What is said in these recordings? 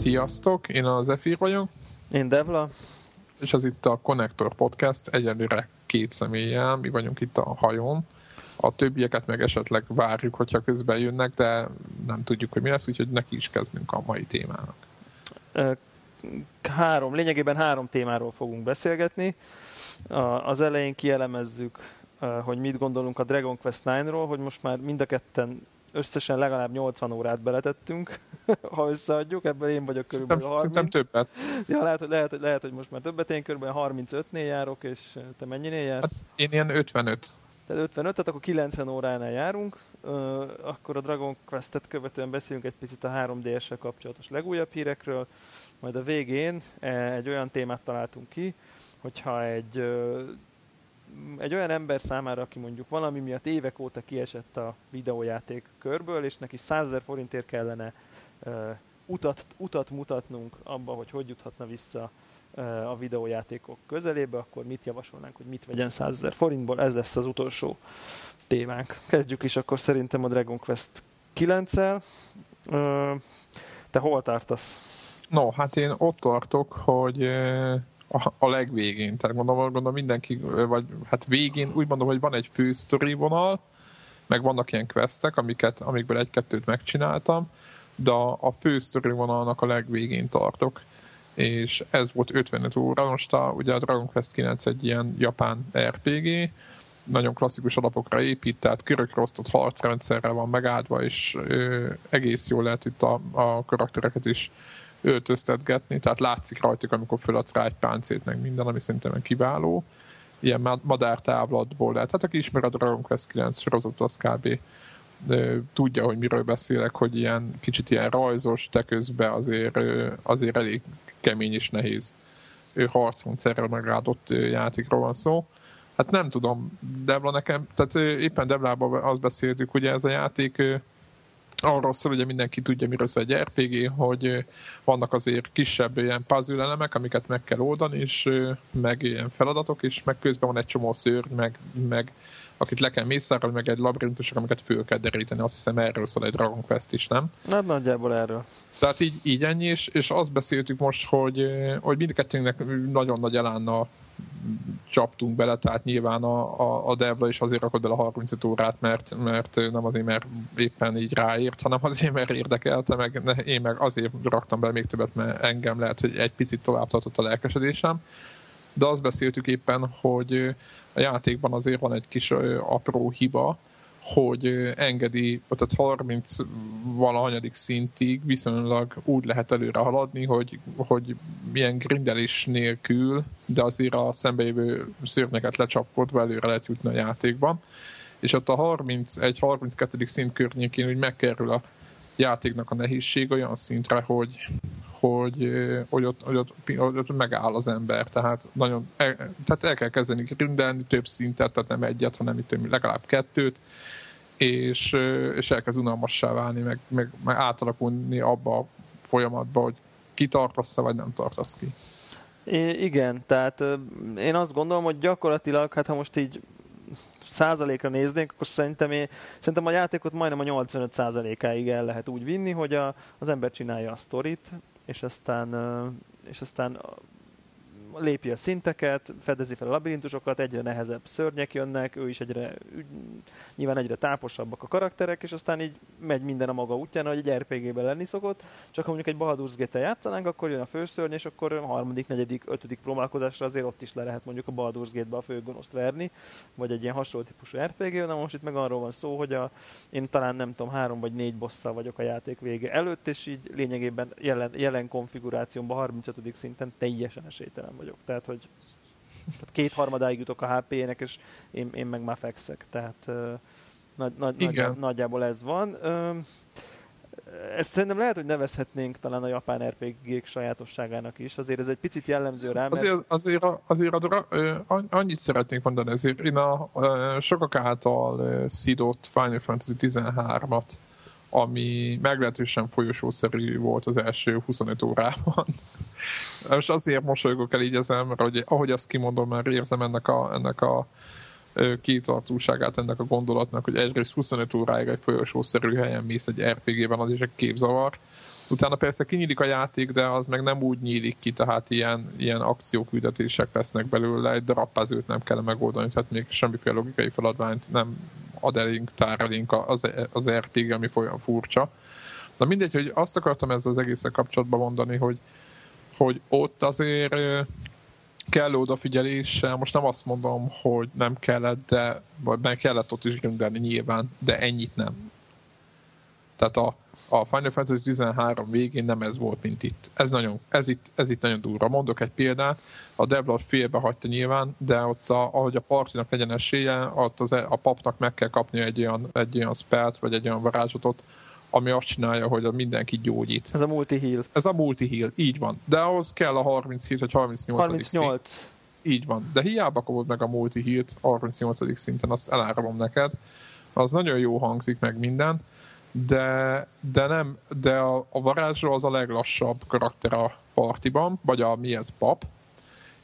Sziasztok, én az Zephyr vagyok. Én Devla. És ez itt a Connector Podcast, egyelőre két személlyel, mi vagyunk itt a hajón. A többieket meg esetleg várjuk, hogyha közben jönnek, de nem tudjuk, hogy mi lesz, úgyhogy neki is kezdünk a mai témának. Három, lényegében három témáról fogunk beszélgetni. Az elején kielemezzük, hogy mit gondolunk a Dragon Quest 9-ról, hogy most már mind a ketten összesen legalább 80 órát beletettünk, ha összeadjuk, ebből én vagyok körülbelül 30. Szerintem többet. Ja, lehet, lehet, lehet, hogy most már többet, én körülbelül 35-nél járok, és te mennyinél jársz? Hát én ilyen 55. Tehát 55, tehát akkor 90 óránál járunk, akkor a Dragon Quest-et követően beszélünk egy picit a 3DS-sel kapcsolatos legújabb hírekről, majd a végén e, egy olyan témát találtunk ki, hogyha egy egy olyan ember számára, aki mondjuk valami miatt évek óta kiesett a videójáték körből, és neki 100 ezer forintért kellene uh, utat, utat mutatnunk abba, hogy hogy juthatna vissza uh, a videójátékok közelébe, akkor mit javasolnánk, hogy mit vegyen 100 ezer forintból, ez lesz az utolsó témánk. Kezdjük is akkor szerintem a Dragon Quest 9-el. Uh, te hol tartasz? No, hát én ott tartok, hogy a, legvégén. Tehát gondolom, gondolom mindenki, vagy hát végén úgy mondom, hogy van egy fő sztori vonal, meg vannak ilyen questek, amiket, amikből egy-kettőt megcsináltam, de a, a fő sztori vonalnak a legvégén tartok és ez volt 55 óra. Most a, ugye a Dragon Quest 9 egy ilyen japán RPG, nagyon klasszikus alapokra épít, tehát körökre osztott harcrendszerre van megáldva, és ö, egész jól lehet itt a, a karaktereket is öltöztetgetni, tehát látszik rajtuk, amikor föladsz rá egy páncét, meg minden, ami szerintem kiváló. Ilyen madártávlatból lehet. Tehát aki ismer a Dragon Quest 9 sorozat, az kb. tudja, hogy miről beszélek, hogy ilyen kicsit ilyen rajzos, de közben azért, azért elég kemény és nehéz harcrendszerrel megáldott játékról van szó. Hát nem tudom, Devla nekem, tehát éppen Devlában azt beszéltük, hogy ez a játék arról szól, ugye mindenki tudja, miről szól egy RPG, hogy vannak azért kisebb ilyen puzzle elemek, amiket meg kell oldani, és meg ilyen feladatok, és meg közben van egy csomó szőr, meg, meg akit le kell mészárolni, meg egy labirintusok, amiket föl kell deríteni. Azt hiszem erről szól egy Dragon Quest is, nem? Hát nagyjából erről. Tehát így, így ennyi, és, és azt beszéltük most, hogy, hogy mindkettőnknek nagyon nagy elánnal csaptunk bele, tehát nyilván a, a, a Devla is azért rakott bele 35 órát, mert, mert nem azért, mert éppen így ráért, hanem azért, mert érdekelte, meg én meg azért raktam bele még többet, mert engem lehet, hogy egy picit tovább tartott a lelkesedésem. De azt beszéltük éppen, hogy a játékban azért van egy kis apró hiba, hogy engedi, tehát 30 valahanyadik szintig viszonylag úgy lehet előre haladni, hogy, hogy milyen grindelés nélkül, de azért a szembejövő szörnyeket lecsapkodva előre lehet jutni a játékban. És ott a 31-32. szint környékén úgy megkerül a játéknak a nehézség olyan szintre, hogy, hogy, hogy, ott, hogy, ott, hogy ott megáll az ember, tehát nagyon el, tehát el kell kezdeni grindelni több szintet, tehát nem egyet, hanem itt legalább kettőt, és, és elkezd unalmassá válni, meg, meg, meg átalakulni abba a folyamatba, hogy kitartasz vagy nem tartasz ki. I- igen, tehát én azt gondolom, hogy gyakorlatilag, hát ha most így százalékra néznénk, akkor szerintem, én, szerintem a játékot majdnem a 85 százalékáig el lehet úgy vinni, hogy a, az ember csinálja a sztorit, és aztán, és aztán lépi a szinteket, fedezi fel a labirintusokat, egyre nehezebb szörnyek jönnek, ő is egyre, nyilván egyre táposabbak a karakterek, és aztán így megy minden a maga útján, hogy egy RPG-ben lenni szokott, csak ha mondjuk egy Bahadur's Gate játszanánk, akkor jön a főszörny, és akkor a harmadik, negyedik, ötödik próbálkozásra azért ott is le lehet mondjuk a Bahadur's Gate-be a főgonoszt verni, vagy egy ilyen hasonló típusú RPG, na most itt meg arról van szó, hogy a, én talán nem tudom, három vagy négy bosszal vagyok a játék vége előtt, és így lényegében jelen, jelen konfigurációmban 35. szinten teljesen esélytelen vagyok. Tehát, hogy tehát kétharmadáig jutok a HP-nek, és én, én meg már fekszek. Tehát uh, nagy, nagy, nagy, nagyjából ez van. Uh, ezt szerintem lehet, hogy nevezhetnénk talán a japán rpg sajátosságának is. Azért ez egy picit jellemző rá. Mert... Azért, azért, azért adra, annyit szeretnék mondani, ezért én a, a sokak által szidott Final Fantasy 13-at ami meglehetősen folyosószerű volt az első 25 órában. Most azért mosolygok el így ezen, mert ahogy, ahogy azt kimondom, már érzem ennek a, ennek a kétartúságát ennek a gondolatnak, hogy egyrészt 25 óráig egy folyosószerű helyen mész egy RPG-ben, az is egy képzavar, Utána persze kinyílik a játék, de az meg nem úgy nyílik ki, tehát ilyen, ilyen akcióküldetések lesznek belőle, egy darab nem kell megoldani, tehát még semmiféle logikai feladványt nem ad elénk, tár elénk az, az RPG, ami folyam furcsa. Na mindegy, hogy azt akartam ezzel az egészen kapcsolatban mondani, hogy, hogy ott azért kell odafigyeléssel, most nem azt mondom, hogy nem kellett, de vagy meg kellett ott is grindelni nyilván, de ennyit nem. Tehát a, a Final Fantasy 13 végén nem ez volt, mint itt. Ez, nagyon, ez, itt, ez itt nagyon durva. Mondok egy példát, a Devlord félbe hagyta nyilván, de ott a, ahogy a partinak legyen esélye, ott az, e, a papnak meg kell kapni egy olyan, egy olyan spelt, vagy egy olyan varázslatot, ami azt csinálja, hogy mindenki gyógyít. Ez a multi-heal. Ez a multi-heal, így van. De ahhoz kell a 37 vagy 38. 38. Szint. Így van. De hiába kapod meg a multi-healt 38. szinten, azt elárulom neked. Az nagyon jó hangzik meg minden, de, de nem, de a, a varázsló az a leglassabb karakter a partiban, vagy a mi ez pap,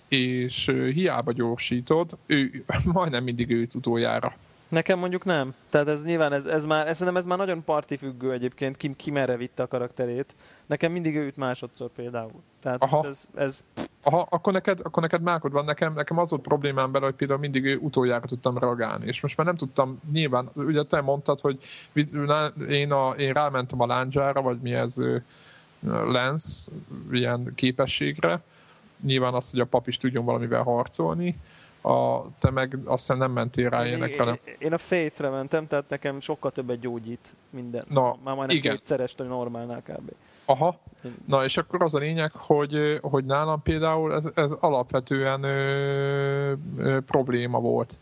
és hiába gyorsítod, ő majdnem mindig őt utoljára Nekem mondjuk nem. Tehát ez nyilván, ez, ez már, ez, ez már nagyon parti függő egyébként, ki, ki merre vitte a karakterét. Nekem mindig ő üt másodszor például. Tehát Aha. ez, ez... Aha, akkor neked, akkor neked mákod van. Nekem, nekem az volt problémám bele, hogy például mindig utoljára tudtam reagálni. És most már nem tudtam, nyilván, ugye te mondtad, hogy én, a, én rámentem a lándzsára, vagy mi ez, lens, ilyen képességre. Nyilván az, hogy a pap is tudjon valamivel harcolni a, te meg azt hiszem nem mentél rá ilyenekre. Nem. Én a Faith-re mentem, tehát nekem sokkal többet gyógyít minden. Na, Már majdnem igen. kétszeres a normálnál kb. Aha. Na és akkor az a lényeg, hogy, hogy nálam például ez, ez alapvetően ö, ö, probléma volt.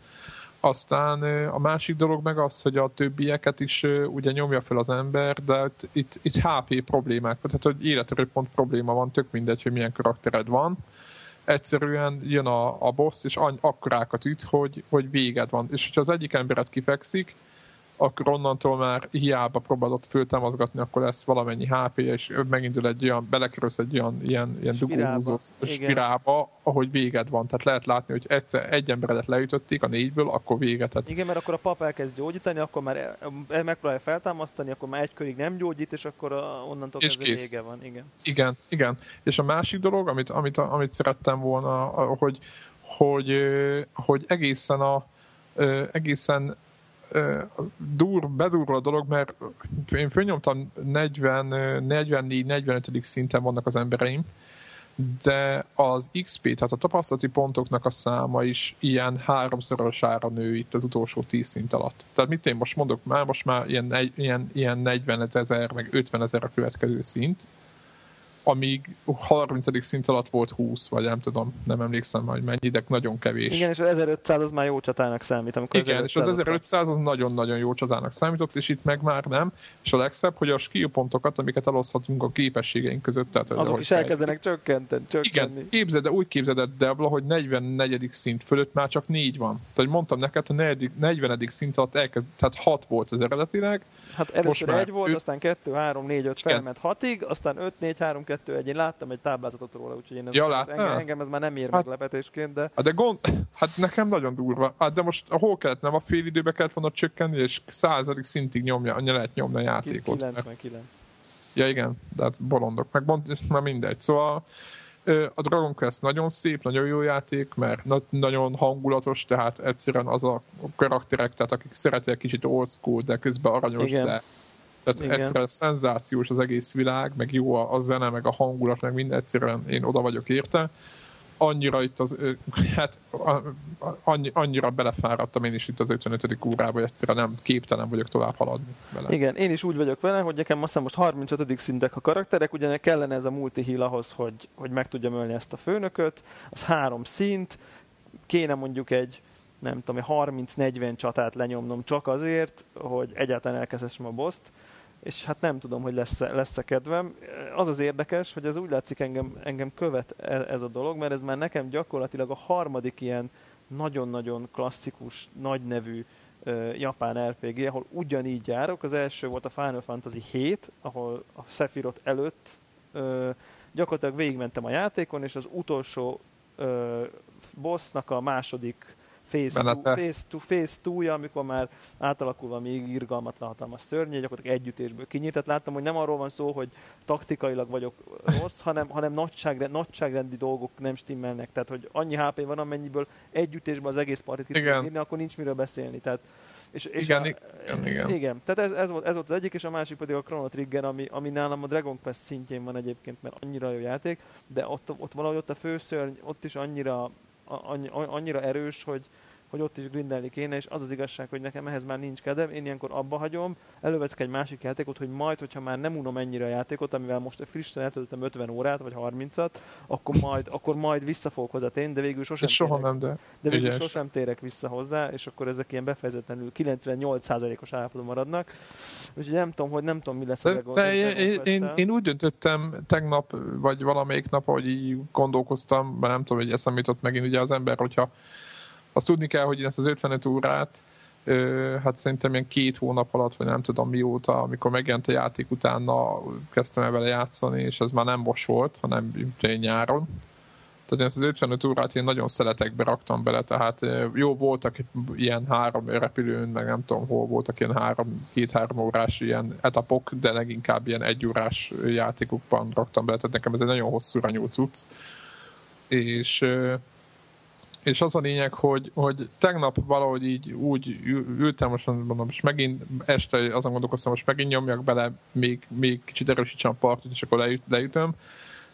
Aztán a másik dolog meg az, hogy a többieket is ugye nyomja fel az ember, de itt, itt HP problémák, tehát hogy életerőpont probléma van, tök mindegy, hogy milyen karaktered van egyszerűen jön a, a boss, és any, akkorákat üt, hogy, hogy véged van. És hogyha az egyik emberet kifekszik, akkor onnantól már hiába próbálod föltámazgatni, akkor lesz valamennyi HP, és megindul egy olyan, belekerülsz egy olyan ilyen, ilyen dugóhúzó spirálba, ahogy véged van. Tehát lehet látni, hogy egyszer egy emberedet leütötték a négyből, akkor véget. Tehát... Igen, mert akkor a pap elkezd gyógyítani, akkor már megpróbálja feltámasztani, akkor már egy körig nem gyógyít, és akkor a, onnantól és kezdve vége van. Igen. igen, igen. És a másik dolog, amit, amit, amit szerettem volna, hogy, hogy, hogy egészen a egészen dur, bedurva a dolog, mert én fölnyomtam 40, 44-45. szinten vannak az embereim, de az XP, tehát a tapasztalati pontoknak a száma is ilyen háromszorosára nő itt az utolsó 10 szint alatt. Tehát mit én most mondok már, most már ilyen, ilyen, ilyen 40 ezer, meg 50 ezer a következő szint, amíg 30. szint alatt volt 20, vagy nem tudom, nem emlékszem hogy mennyi, de nagyon kevés. Igen, és az 1500 az már jó csatának számít. Amikor Igen, és az 1500 az nagyon-nagyon jó csatának számított, és itt meg már nem. És a legszebb, hogy a skill pontokat, amiket eloszthatunk a képességeink között. Tehát, Azok is elkezdenek csökkenteni, csökkenni. Igen, képzeld, de úgy képzeld, Debla, hogy 44. szint fölött már csak 4 van. Tehát mondtam neked, hogy 40. szint alatt elkezd, tehát 6 volt az eredetileg. Hát először egy volt, ő... aztán 2, 3, 4, 5 felment 6-ig, aztán 5, 4, 3, 2, kettő egy. Én láttam egy táblázatot róla, úgyhogy én ez, ja, ez engem, engem, ez már nem ér hát, meglepetésként, de... Hát de gond, hát nekem nagyon durva. Hát de most hol kellett, nem a fél időbe kellett volna csökkenni, és századik szintig nyomja, annyi lehet nyomni a játékot. 99. Ja igen, de hát bolondok, meg bont, már mindegy. Szóval a Dragon Quest nagyon szép, nagyon jó játék, mert nagyon hangulatos, tehát egyszerűen az a karakterek, tehát akik szeretják kicsit old school, de közben aranyos, Igen. de tehát Igen. egyszerűen szenzációs az egész világ, meg jó a, a zene, meg a hangulat, meg mind egyszerűen én oda vagyok érte. Annyira itt az, hát annyi, annyira belefáradtam én is itt az 55. órába, hogy egyszerűen nem képtelen vagyok tovább haladni vele. Igen, én is úgy vagyok vele, hogy nekem azt most 35. szintek a karakterek, ugye kellene ez a multi ahhoz, hogy, hogy meg tudjam ölni ezt a főnököt, az három szint, kéne mondjuk egy nem tudom, 30-40 csatát lenyomnom csak azért, hogy egyáltalán elkezdhessem a boszt, és hát nem tudom, hogy lesz, lesz-e kedvem. Az az érdekes, hogy ez úgy látszik engem, engem követ e, ez a dolog, mert ez már nekem gyakorlatilag a harmadik ilyen nagyon-nagyon klasszikus, nagy nevű uh, japán RPG, ahol ugyanígy járok. Az első volt a Final Fantasy 7, ahol a Sephiroth előtt uh, gyakorlatilag végigmentem a játékon, és az utolsó uh, bossnak a második Phase 2, phase, two, phase two amikor már átalakul valami irgalmatlan hatalmas szörny, gyakorlatilag együttésből kinyílt. Tehát láttam, hogy nem arról van szó, hogy taktikailag vagyok rossz, hanem, hanem nagyságrend, nagyságrendi dolgok nem stimmelnek. Tehát, hogy annyi HP van, amennyiből együttésben az egész partit ki tudok írni, akkor nincs miről beszélni. Tehát és, és igen, a, igen, igen. igen. Tehát ez, ez, volt, ez volt az egyik, és a másik pedig a Chrono Trigger, ami, ami nálam a Dragon Quest szintjén van egyébként, mert annyira jó játék, de ott, ott valahogy ott a főszörny, ott is annyira, annyira erős, hogy, hogy ott is grindelni kéne, és az az igazság, hogy nekem ehhez már nincs kedvem, én ilyenkor abba hagyom, előveszek egy másik játékot, hogy majd, hogyha már nem unom ennyire a játékot, amivel most frissen eltöltöttem 50 órát, vagy 30-at, akkor majd, akkor majd vissza fogok hozzá térni, de végül sosem soha térek, nem, de, de végül ügyes. sosem térek vissza hozzá, és akkor ezek ilyen befejezetlenül 98%-os állapotban maradnak. Úgyhogy nem tudom, hogy nem tudom, mi lesz a de én, én, én, úgy döntöttem tegnap, vagy valamelyik nap, hogy így gondolkoztam, mert nem tudom, hogy eszembe jutott megint ugye az ember, hogyha azt tudni kell, hogy ezt az 55 órát hát szerintem ilyen két hónap alatt, vagy nem tudom mióta, amikor megjelent a játék utána kezdtem el vele játszani, és ez már nem most volt, hanem én nyáron. Tehát ezt az 55 órát én nagyon szeretekbe raktam bele, tehát jó voltak ilyen három repülőn, meg nem tudom hol voltak ilyen három, két-három órás ilyen etapok, de leginkább ilyen egy órás játékokban raktam bele, tehát nekem ez egy nagyon hosszúra nyújt cucc. És és az a lényeg, hogy, hogy tegnap valahogy így úgy ültem, most mondom, és megint este azon gondolkoztam, most megint nyomjak bele, még, még kicsit erősítsem a partit, és akkor leüt, leütöm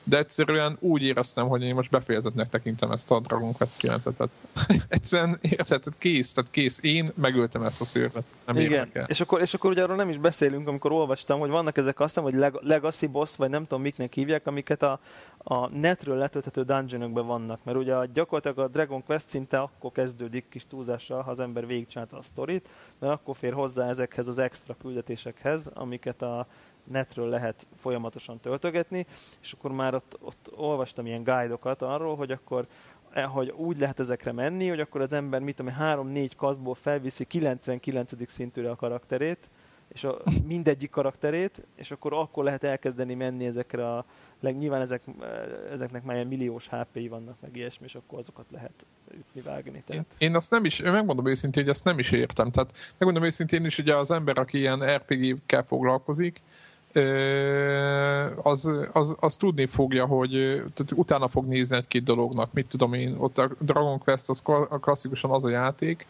de egyszerűen úgy éreztem, hogy én most befejezetnek tekintem ezt a Dragon Quest 9-et. Tehát egyszerűen érted, kész, tehát kész. Én megöltem ezt a szőrvet. Nem Igen, és akkor, és akkor ugye arról nem is beszélünk, amikor olvastam, hogy vannak ezek azt hogy Legacy Boss, vagy nem tudom miknek hívják, amiket a, a netről letölthető dungeonokban vannak. Mert ugye gyakorlatilag a Dragon Quest szinte akkor kezdődik kis túlzással, ha az ember végigcsinálta a sztorit, mert akkor fér hozzá ezekhez az extra küldetésekhez, amiket a netről lehet folyamatosan töltögetni, és akkor már ott, ott olvastam ilyen guide-okat arról, hogy akkor eh, hogy úgy lehet ezekre menni, hogy akkor az ember, mit tudom, 3-4 kaszból felviszi 99. szintűre a karakterét, és a, mindegyik karakterét, és akkor akkor lehet elkezdeni menni ezekre a, nyilván ezek, eh, ezeknek már ilyen milliós HP-i vannak, meg ilyesmi, és akkor azokat lehet ütni, vágni. Tehát. Én, én, azt nem is, megmondom őszintén, hogy ezt nem is értem. Tehát megmondom őszintén is, hogy az ember, aki ilyen RPG-kkel foglalkozik, az, az, az tudni fogja, hogy tehát utána fog nézni egy-két dolognak. Mit tudom én, ott a Dragon Quest az klasszikusan az a játék,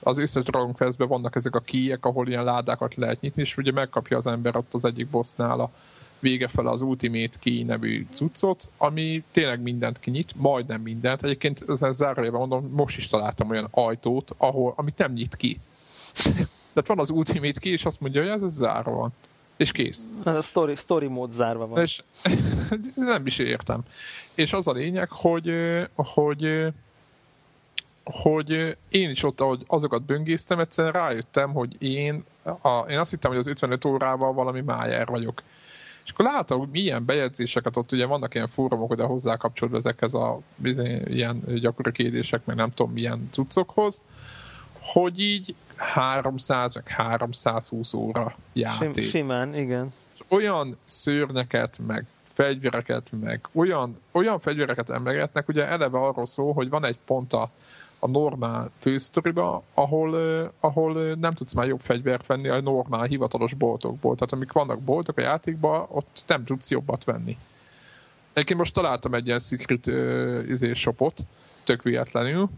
az összes Dragon Questben vannak ezek a kíjek, ahol ilyen ládákat lehet nyitni, és ugye megkapja az ember ott az egyik bossnál a vége fel az Ultimate Key nevű cuccot, ami tényleg mindent kinyit, majdnem mindent. Egyébként ezen zárójában mondom, most is találtam olyan ajtót, ahol, amit nem nyit ki. Tehát van az Ultimate Key, és azt mondja, hogy ez, ez zárva van és kész. A story, story mód zárva van. És nem is értem. És az a lényeg, hogy, hogy hogy én is ott, ahogy azokat böngésztem, egyszerűen rájöttem, hogy én, a, én azt hittem, hogy az 55 órával valami májer vagyok. És akkor láttam, hogy milyen bejegyzéseket ott ugye vannak ilyen fórumok oda hozzá kapcsolódva ezekhez a ilyen gyakori kérdések, meg nem tudom milyen cuccokhoz, hogy így 300 meg 320 óra játék. Sim, simán, igen. Olyan szörnyeket, meg fegyvereket, meg olyan, olyan fegyvereket emlegetnek, ugye eleve arról szól, hogy van egy pont a, a normál fősztoriba, ahol, uh, ahol uh, nem tudsz már jobb fegyvert venni a normál hivatalos boltokból. Tehát amik vannak boltok a játékban, ott nem tudsz jobbat venni. Egyébként most találtam egy ilyen secret uh, izé shopot, tök véletlenül,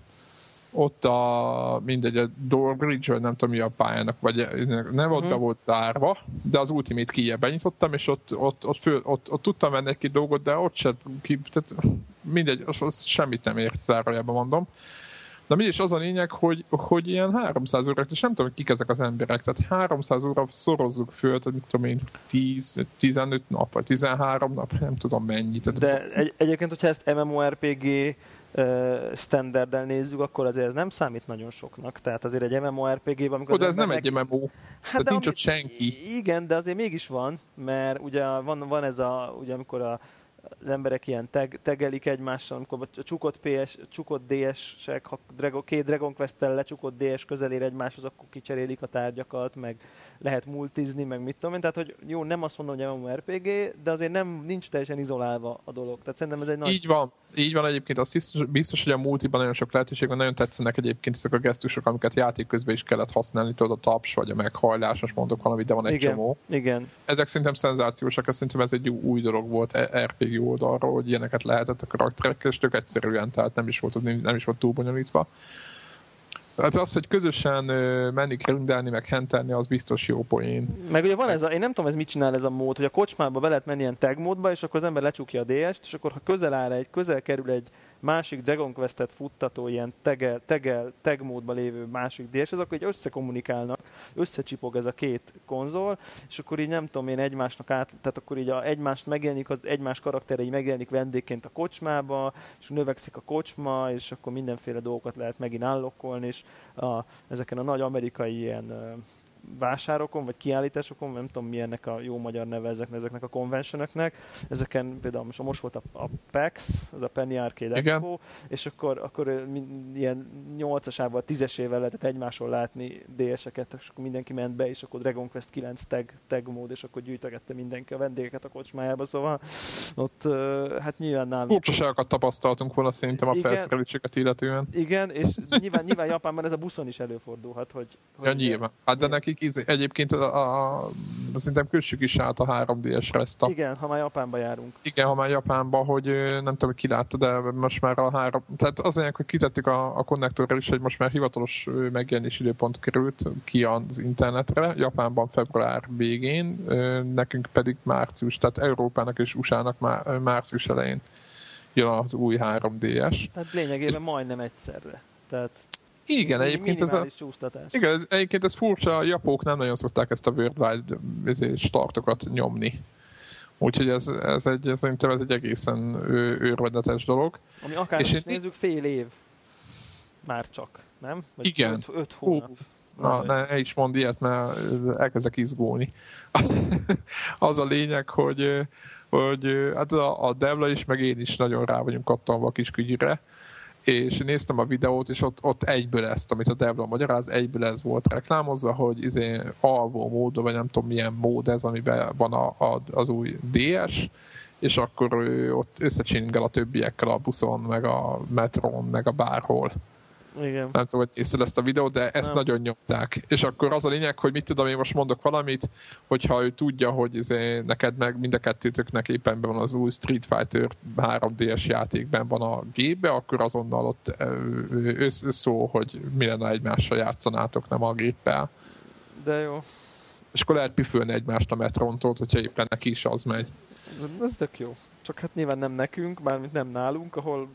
ott a, mindegy, a Doorbridge, vagy nem tudom mi a pályának, vagy nem ott uh-huh. volt zárva, de az Ultimate key benyitottam, és ott, ott, ott, föl, ott, ott, tudtam venni egy-két dolgot, de ott se, ki, tehát mindegy, az, az semmit nem ért zárójában mondom. De mégis az a lényeg, hogy, hogy ilyen 300 órák, és nem tudom, kik ezek az emberek, tehát 300 óra szorozzuk föl, tehát mit tudom én, 10, 15 nap, vagy 13 nap, nem tudom mennyi. Tehát De egy, egyébként, hogyha ezt MMORPG standarddel nézzük, akkor azért ez nem számít nagyon soknak. Tehát azért egy MMORPG-ben... Amikor Oda ez nem egy MMO. Hát Tehát nincs ott senki. Igen, de azért mégis van, mert ugye van, van ez a, ugye amikor a az emberek ilyen tag, tegelik egymással, amikor a csukott PS, csukott DS-ek, ha Dragon, két Dragon Quest-tel lecsukott DS közelér egymáshoz, akkor kicserélik a tárgyakat, meg lehet multizni, meg mit tudom én. Tehát, hogy jó, nem azt mondom, hogy MMORPG, de azért nem, nincs teljesen izolálva a dolog. Tehát szerintem ez egy nagy... Így van. Így van egyébként, azt biztos, biztos hogy a multiban nagyon sok lehetőség van, nagyon tetszenek egyébként ezek a gesztusok, amiket játék közben is kellett használni, tudod a taps vagy a meghajlás, most mondok valamit, de van egy igen, csomó. Igen. Ezek szerintem szenzációsak, ez szerintem ez egy új dolog volt e- RPG oldalról, hogy ilyeneket lehetett a karakterekkel, és tök egyszerűen, tehát nem is volt, nem is volt túl bonyolítva. Hát az, hogy közösen menni grindelni, meg hentelni, az biztos jó poén. Meg ugye van ez a, én nem tudom, ez mit csinál ez a mód, hogy a kocsmába be lehet menni ilyen tag módba, és akkor az ember lecsukja a DS-t, és akkor ha közel áll egy, közel kerül egy másik Dragon Quest-et futtató ilyen tegel, tegel, tag módban lévő másik DS, az akkor így összekommunikálnak, összecsipog ez a két konzol, és akkor így nem tudom én egymásnak át, tehát akkor így a, egymást megjelenik, az egymás karakterei megjelenik vendégként a kocsmába, és növekszik a kocsma, és akkor mindenféle dolgokat lehet megint állokkolni, és a, ezeken a nagy amerikai ilyen vásárokon, vagy kiállításokon, nem tudom mi ennek a jó magyar neve ezeknek, ezeknek a konvencionoknak. Ezeken például most, most volt a, a PAX, az a Penny Arcade Igen. Expo, és akkor, akkor ilyen 8-asával, 10-esével lehetett egymásról látni DS-eket, és akkor mindenki ment be, és akkor Dragon Quest 9 tag, tag mód, és akkor gyűjtögette mindenki a vendégeket a kocsmájába, szóval ott hát nyilván nálunk... Furcsaságokat tapasztaltunk volna szerintem a felszereléseket illetően. Igen, és nyilván, nyilván Japánban ez a buszon is előfordulhat, hogy... hogy ja, nyilván. Hát de nekik izé, egyébként a, a, szerintem kössük is át a 3DS-re ezt a... Igen, ha már Japánba járunk. Igen, ha már Japánba, hogy nem tudom, hogy ki látta, de most már a három... Tehát az olyan, hogy kitettük a, a konnektorral is, hogy most már hivatalos megjelenési időpont került ki az internetre, Japánban február végén, nekünk pedig március, tehát Európának és USA-nak már március elején jön az új 3DS. Tehát lényegében majdnem egyszerre. Tehát igen, egyébként ez a, igen, ez, egyébként ez furcsa, a japók nem nagyon szokták ezt a worldwide startokat nyomni. Úgyhogy ez, ez egy, szerintem ez egy egészen őrvedetes dolog. Ami akár és is nézzük, fél év. Már csak, nem? Vagy igen. Öt, öt hónap. Na, ne, ne is mondd ilyet, mert elkezdek izgulni. az a lényeg, hogy, hogy hát a, a Devla is, meg én is nagyon rá vagyunk kattanva a kis kügyre, és néztem a videót, és ott, ott egyből ezt, amit a Devla magyaráz, egyből ez volt reklámozva, hogy izé alvó mód, vagy nem tudom milyen mód ez, amiben van a, a, az új DS, és akkor ő ott összecsingel a többiekkel a buszon, meg a metron, meg a bárhol. Igen. Nem tudom, hogy nézted ezt a videót, de ezt nem. nagyon nyomták. És akkor az a lényeg, hogy mit tudom, én most mondok valamit, hogyha ő tudja, hogy izé, neked meg mind a kettőtöknek éppen van az új Street Fighter 3DS játékben van a gépbe, akkor azonnal ott össz, szó, hogy mi lenne egymással játszanátok, nem a géppel. De jó. És akkor lehet püfölni egymást a metrontól, hogyha éppen neki is az megy. Ez tök jó. Csak hát nyilván nem nekünk, mármint nem nálunk, ahol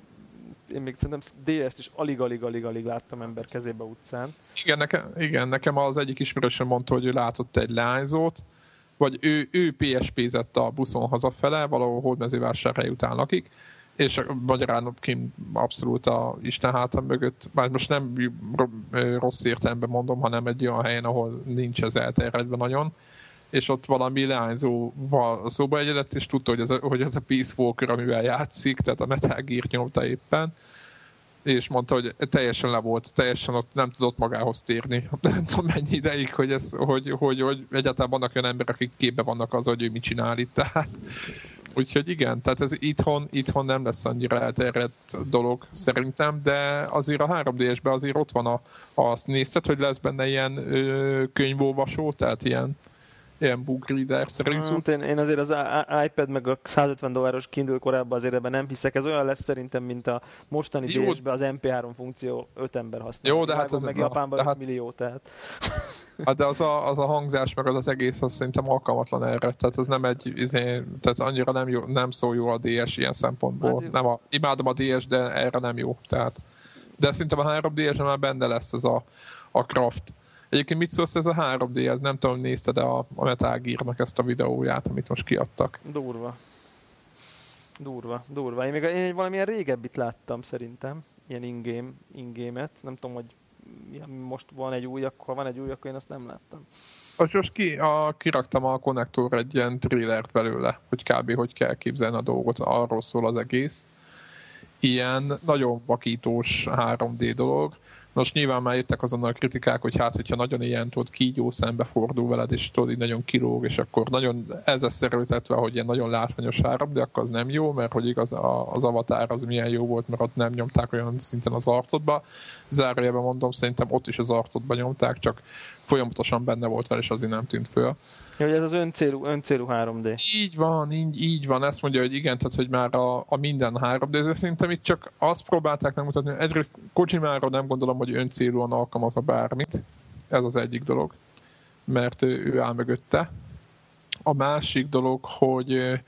én még szerintem DS-t is alig-alig-alig-alig láttam ember kezébe utcán. Igen nekem, igen, nekem az egyik ismerősöm mondta, hogy ő látott egy lányzót, vagy ő, ő PSP-zett a buszon hazafele, valahol Hódmezővásárhely után lakik, és magyarán kint abszolút a Isten hátam mögött, már most nem rossz értelemben mondom, hanem egy olyan helyen, ahol nincs ez elterjedve nagyon, és ott valami leányzóval szóba egyedett, és tudta, hogy ez a, hogy ez a Peace Walker, amivel játszik, tehát a Metal Gear nyomta éppen, és mondta, hogy teljesen le volt, teljesen ott nem tudott magához térni. Nem tudom mennyi ideig, hogy, ez, hogy, hogy, hogy egyáltalán vannak olyan emberek, akik képbe vannak az, hogy ő mit csinál itt. Tehát, úgyhogy igen, tehát ez itthon, itthon nem lesz annyira elterjedt dolog szerintem, de azért a 3D-esben azért ott van a, azt nézted, hogy lesz benne ilyen ö, könyvolvasó, tehát ilyen ilyen book reader szerint. Hát én, én, azért az iPad meg a 150 dolláros Kindle korábban azért ebben nem hiszek. Ez olyan lesz szerintem, mint a mostani DS-ben az MP3 funkció 5 ember használja. Jó, de hát az... Meg Japánban hát, millió, tehát... Hát de az a, az a hangzás, meg az az egész, az szerintem alkalmatlan erre. Tehát az nem egy, izé, tehát annyira nem, jó, nem szól jó a DS ilyen szempontból. Hát nem a, imádom a DS, de erre nem jó. Tehát, de szerintem a 3DS-en már benne lesz ez a, a craft Egyébként mit szólsz ez a 3D, ez nem tudom, nézted a, a Metal Gear-nak ezt a videóját, amit most kiadtak. Durva. Durva, durva. Én még én valamilyen régebbit láttam szerintem, ilyen in-game, in-game-et. Nem tudom, hogy most van egy új, akkor van egy új, akkor én azt nem láttam. most ki, a, kiraktam a konnektor egy ilyen trailert belőle, hogy kb. hogy kell képzelni a dolgot, arról szól az egész. Ilyen nagyon vakítós 3D dolog. Most nyilván már jöttek azonnal a kritikák, hogy hát, hogyha nagyon ilyen tudod, kígyó szembe fordul veled, és tudod, így nagyon kilóg, és akkor nagyon ezzel szerültetve, hogy ilyen nagyon látványos áram, de akkor az nem jó, mert hogy igaz az avatár az milyen jó volt, mert ott nem nyomták olyan szinten az arcodba. Zárójelben mondom, szerintem ott is az arcodba nyomták, csak folyamatosan benne volt vele, és azért nem tűnt föl. Ja, hogy ez az öncélú, öncélú 3D. Így van, így, így van. Ezt mondja, hogy igen, tehát hogy már a, a minden 3D, de szerintem itt csak azt próbálták megmutatni, hogy egyrészt Kojimáról nem gondolom, hogy öncélúan alkalmazza bármit. Ez az egyik dolog, mert ő, ő áll mögötte. A másik dolog, hogy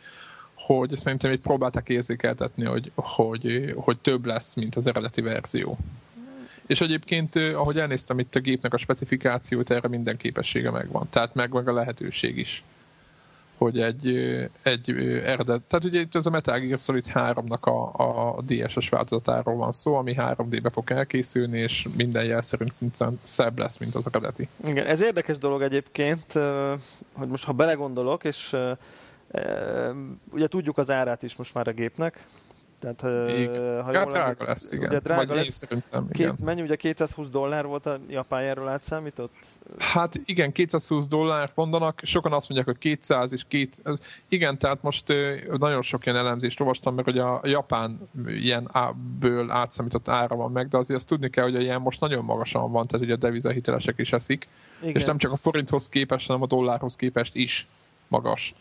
hogy szerintem itt próbálták érzékeltetni, hogy, hogy, hogy több lesz, mint az eredeti verzió. És egyébként, ahogy elnéztem itt a gépnek a specifikációt, erre minden képessége megvan. Tehát meg, meg a lehetőség is hogy egy, egy eredet, tehát ugye itt ez a Metal Gear Solid 3-nak a, a DSS változatáról van szó, ami 3D-be fog elkészülni, és minden jel szerint szinten szebb lesz, mint az eredeti. Igen, ez érdekes dolog egyébként, hogy most ha belegondolok, és ugye tudjuk az árát is most már a gépnek, tehát, igen. ha jól drága lesz, igen. Ugye drága Vagy lesz. Szerintem, igen. Két, mennyi, ugye 220 dollár volt a japán erről átszámított? Hát igen, 220 dollár mondanak, sokan azt mondják, hogy 200 és 200. Igen, tehát most nagyon sok ilyen elemzést olvastam meg, hogy a japán ilyen ből átszámított ára van meg, de azért azt tudni kell, hogy a ilyen most nagyon magasan van, tehát ugye a devizahitelesek is eszik, igen. és nem csak a forinthoz képest, hanem a dollárhoz képest is magas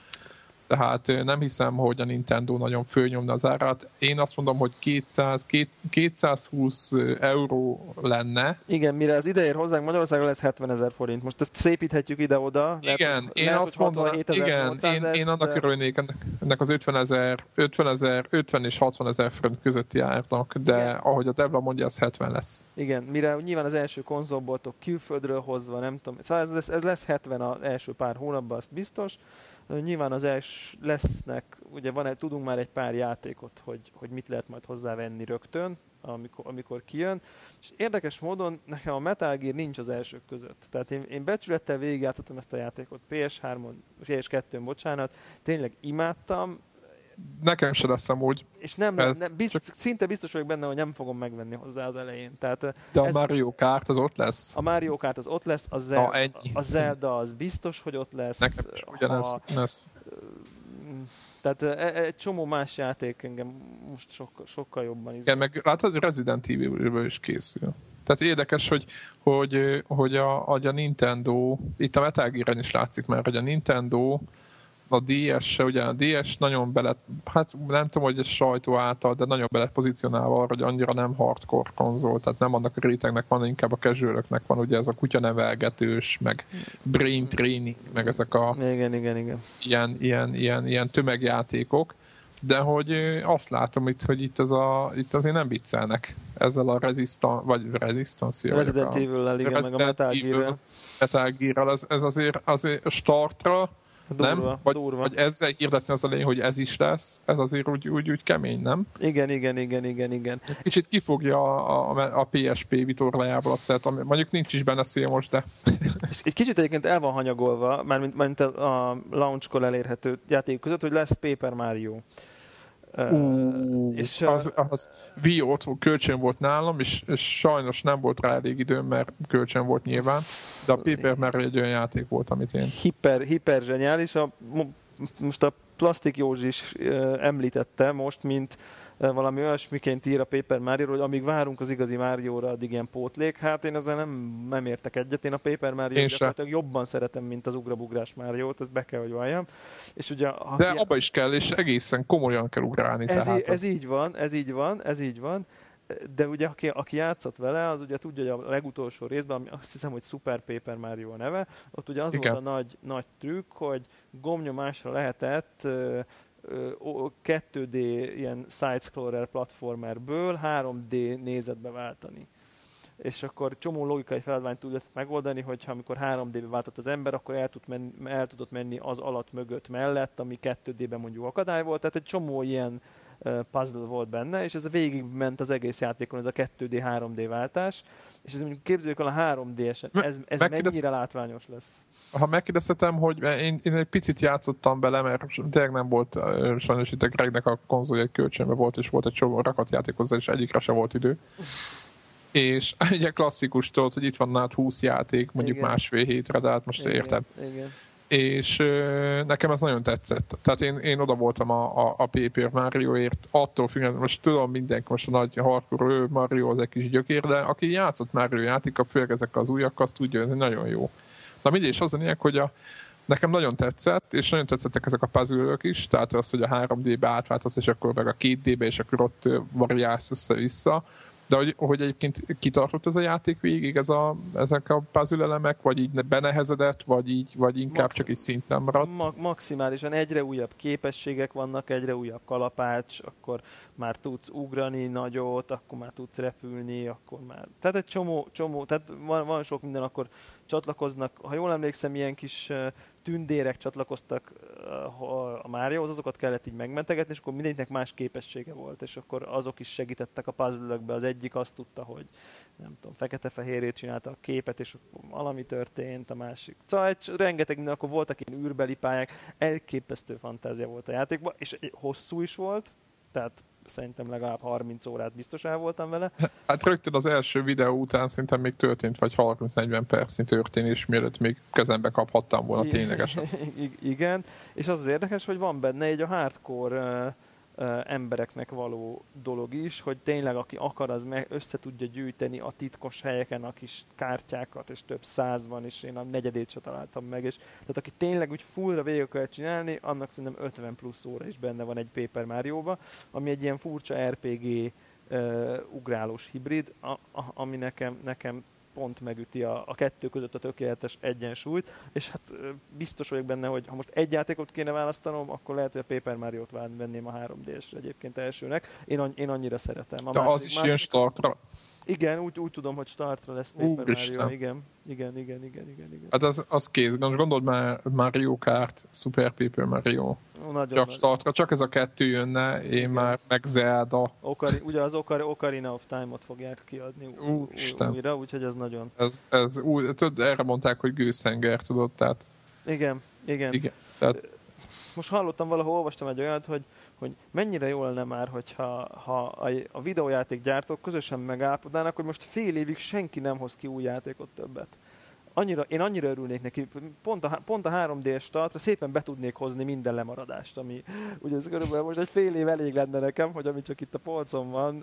tehát nem hiszem, hogy a Nintendo nagyon fölnyomna az árát. Én azt mondom, hogy 200, 220 euró lenne. Igen, mire az ide ér hozzánk Magyarországon lesz 70 ezer forint. Most ezt szépíthetjük ide-oda. Igen, lehet, én lehet, azt mondom, igen, én, én annak de... örülnék ennek, ennek az 50 ezer, 50 ezer, 50 és 60 ezer forint közötti árnak, de igen. ahogy a Devla mondja, az 70 lesz. Igen, mire nyilván az első konzolboltok külföldről hozva, nem tudom, szóval ez, ez lesz 70 az első pár hónapban, azt biztos. Nyilván az lesznek, ugye van, tudunk már egy pár játékot, hogy, hogy mit lehet majd hozzávenni rögtön, amikor, amikor kijön. És érdekes módon nekem a Metal Gear nincs az elsők között. Tehát én, én becsülettel végigjátszottam ezt a játékot PS3-on, PS2-n, bocsánat, tényleg imádtam, nekem se lesz amúgy. És nem, ez nem bizt, csak... szinte biztos vagyok benne, hogy nem fogom megvenni hozzá az elején. Tehát, De a ez, Mario Kart az ott lesz? A Mario Kart az ott lesz, a, Zel- a, ennyi. a Zelda az biztos, hogy ott lesz. Nekem is ugyanez. Ha, lesz. Tehát e, egy csomó más játék engem most sokkal, sokkal jobban izgal. Igen, meg látod, Resident Evil is készül. Tehát érdekes, hogy, hogy, hogy a, hogy a Nintendo, itt a Metal Gear-en is látszik már, hogy a Nintendo a DS-se, ugye a DS nagyon bele, hát nem tudom, hogy a sajtó által, de nagyon bele pozícionálva arra, hogy annyira nem hardcore konzol, tehát nem annak a rétegnek van, inkább a casualöknek van, ugye ez a kutyanevelgetős, meg brain training, meg ezek a igen, igen, igen. Ilyen, ilyen, ilyen, ilyen tömegjátékok, de hogy azt látom itt, hogy itt, az a, itt azért nem viccelnek ezzel a Resistance, vagy Resistance, Resident Evil-lel, igen, meg a Metal Gear-rel. Metal Gear-rel, ez, ez azért, azért startra Durva, nem? Vagy, durva. vagy ezzel hirdetni az elején, hogy ez is lesz, ez azért úgy, úgy, úgy kemény, nem? Igen, igen, igen, igen, igen. Kicsit kifogja a, a, a PSP vitorlájából a szert, ami mondjuk nincs is benne szél most, de... És egy kicsit egyébként el van hanyagolva, mármint, mármint a launchkor elérhető játék között, hogy lesz Paper Mario. Uh, és az, az Wii ott kölcsön volt nálam, és, és sajnos nem volt rá elég időm, mert kölcsön volt nyilván, de a Paper már egy olyan játék volt, amit én... Hiper, hiper zseniális. A, most a Plastik Józsi is említette most, mint valami olyasmiként ír a Paper mario hogy amíg várunk az igazi Mario-ra, addig ilyen pótlék. Hát én ezzel nem, nem értek egyet. Én a Paper mario jobban szeretem, mint az ugrabugrás Mario-t, ezt be kell, hogy valljam. És ugye, ha De ki... abba is kell, és egészen komolyan kell ugrálni. Ez, tehát ez így van, ez így van, ez így van de ugye aki, aki játszott vele, az ugye tudja, hogy a legutolsó részben, ami azt hiszem, hogy Super Paper Mario a neve, ott ugye az Igen. volt a nagy, nagy trükk, hogy gomnyomásra lehetett 2D ilyen side-scroller platformerből 3D nézetbe váltani. És akkor csomó logikai feladványt tudott megoldani, hogyha amikor 3D-be váltott az ember, akkor el, tud menni, el tudott menni az alatt mögött mellett, ami 2D-ben mondjuk akadály volt. Tehát egy csomó ilyen puzzle volt benne, és ez a végig ment az egész játékon, ez a 2D, 3D váltás, és ez mondjuk képzeljük el a 3D-eset, ez, ez mennyire látványos lesz? Ha megkérdezhetem, hogy én, én egy picit játszottam bele, mert tényleg nem volt, sajnos itt a Gregnek a konzolja kölcsönbe volt, és volt egy csomó rakat játék hozzá, és egyikre se volt idő. És ugye klasszikus tudod, hogy itt van nálad 20 játék, mondjuk igen. másfél hétre, de hát most igen, érted. Igen és nekem ez nagyon tetszett. Tehát én, én oda voltam a, a, a Paper Marioért, attól függően, most tudom mindenki, most a nagy hardcore Mario az egy kis gyökér, de aki játszott Mario játéka, főleg ezek az újak, azt tudja, hogy nagyon jó. Na mindig is az a lényeg, hogy a, nekem nagyon tetszett, és nagyon tetszettek ezek a puzzle is, tehát az, hogy a 3D-be átváltasz, és akkor meg a 2D-be, és akkor ott variálsz össze-vissza, de hogy, hogy egyébként kitartott ez a játék végig, ez a, ezek a puzzle elemek, vagy így benehezedett, vagy így, vagy inkább Maxim, csak egy szint nem maradt? Ma- maximálisan egyre újabb képességek vannak, egyre újabb kalapács, akkor már tudsz ugrani nagyot, akkor már tudsz repülni, akkor már... Tehát egy csomó, csomó tehát van, van sok minden, akkor csatlakoznak, ha jól emlékszem, ilyen kis tündérek csatlakoztak a Márióhoz, azokat kellett így megmentegetni, és akkor mindegyiknek más képessége volt, és akkor azok is segítettek a puzzle Az egyik azt tudta, hogy nem tudom, fekete-fehérét csinálta a képet, és valami történt, a másik. Szóval egy, rengeteg akkor voltak ilyen űrbeli pályák, elképesztő fantázia volt a játékban, és hosszú is volt, tehát szerintem legalább 30 órát biztos el voltam vele. Hát rögtön az első videó után szerintem még történt, vagy 30-40 percnyi történés, mielőtt még kezembe kaphattam volna ténylegesen. Igen, és az az érdekes, hogy van benne egy a hardcore embereknek való dolog is, hogy tényleg aki akar, az meg össze tudja gyűjteni a titkos helyeken a kis kártyákat, és több száz van, és én a negyedét se találtam meg, és tehát aki tényleg úgy fullra végig kell csinálni, annak szerintem 50 plusz óra is benne van egy Paper Mario-ba, ami egy ilyen furcsa RPG uh, ugrálós hibrid, a, a, ami nekem, nekem pont megüti a, a kettő között a tökéletes egyensúlyt, és hát biztos vagyok benne, hogy ha most egy játékot kéne választanom, akkor lehet, hogy a Paper Mario-t venném a 3D-sre egyébként elsőnek. Én, én annyira szeretem. A De másik, az is másik, ilyen startra igen, úgy, úgy tudom, hogy startra lesz Paper. Mario, igen. Igen, igen, igen, igen, igen. Hát az, az kész, gondold már Mario Kart, Super Paper Mario. Nagyon csak nagy. startra, csak ez a kettő jönne, én igen. már meg Zelda. Okari, ugye az Okari, Ocarina of Time-ot fogják kiadni Úristen. újra, úgyhogy ez nagyon... Ez, ez új, tudod, erre mondták, hogy gőzhenger, tudod, tehát... Igen, igen. igen tehát... Most hallottam valahol, olvastam egy olyat, hogy hogy mennyire jó lenne már, hogyha ha a, videójáték gyártók közösen megállapodnának, hogy most fél évig senki nem hoz ki új játékot többet annyira, én annyira örülnék neki, pont a, pont a 3D startra szépen be tudnék hozni minden lemaradást, ami ugye ez körülbelül most egy fél év elég lenne nekem, hogy ami csak itt a polcon van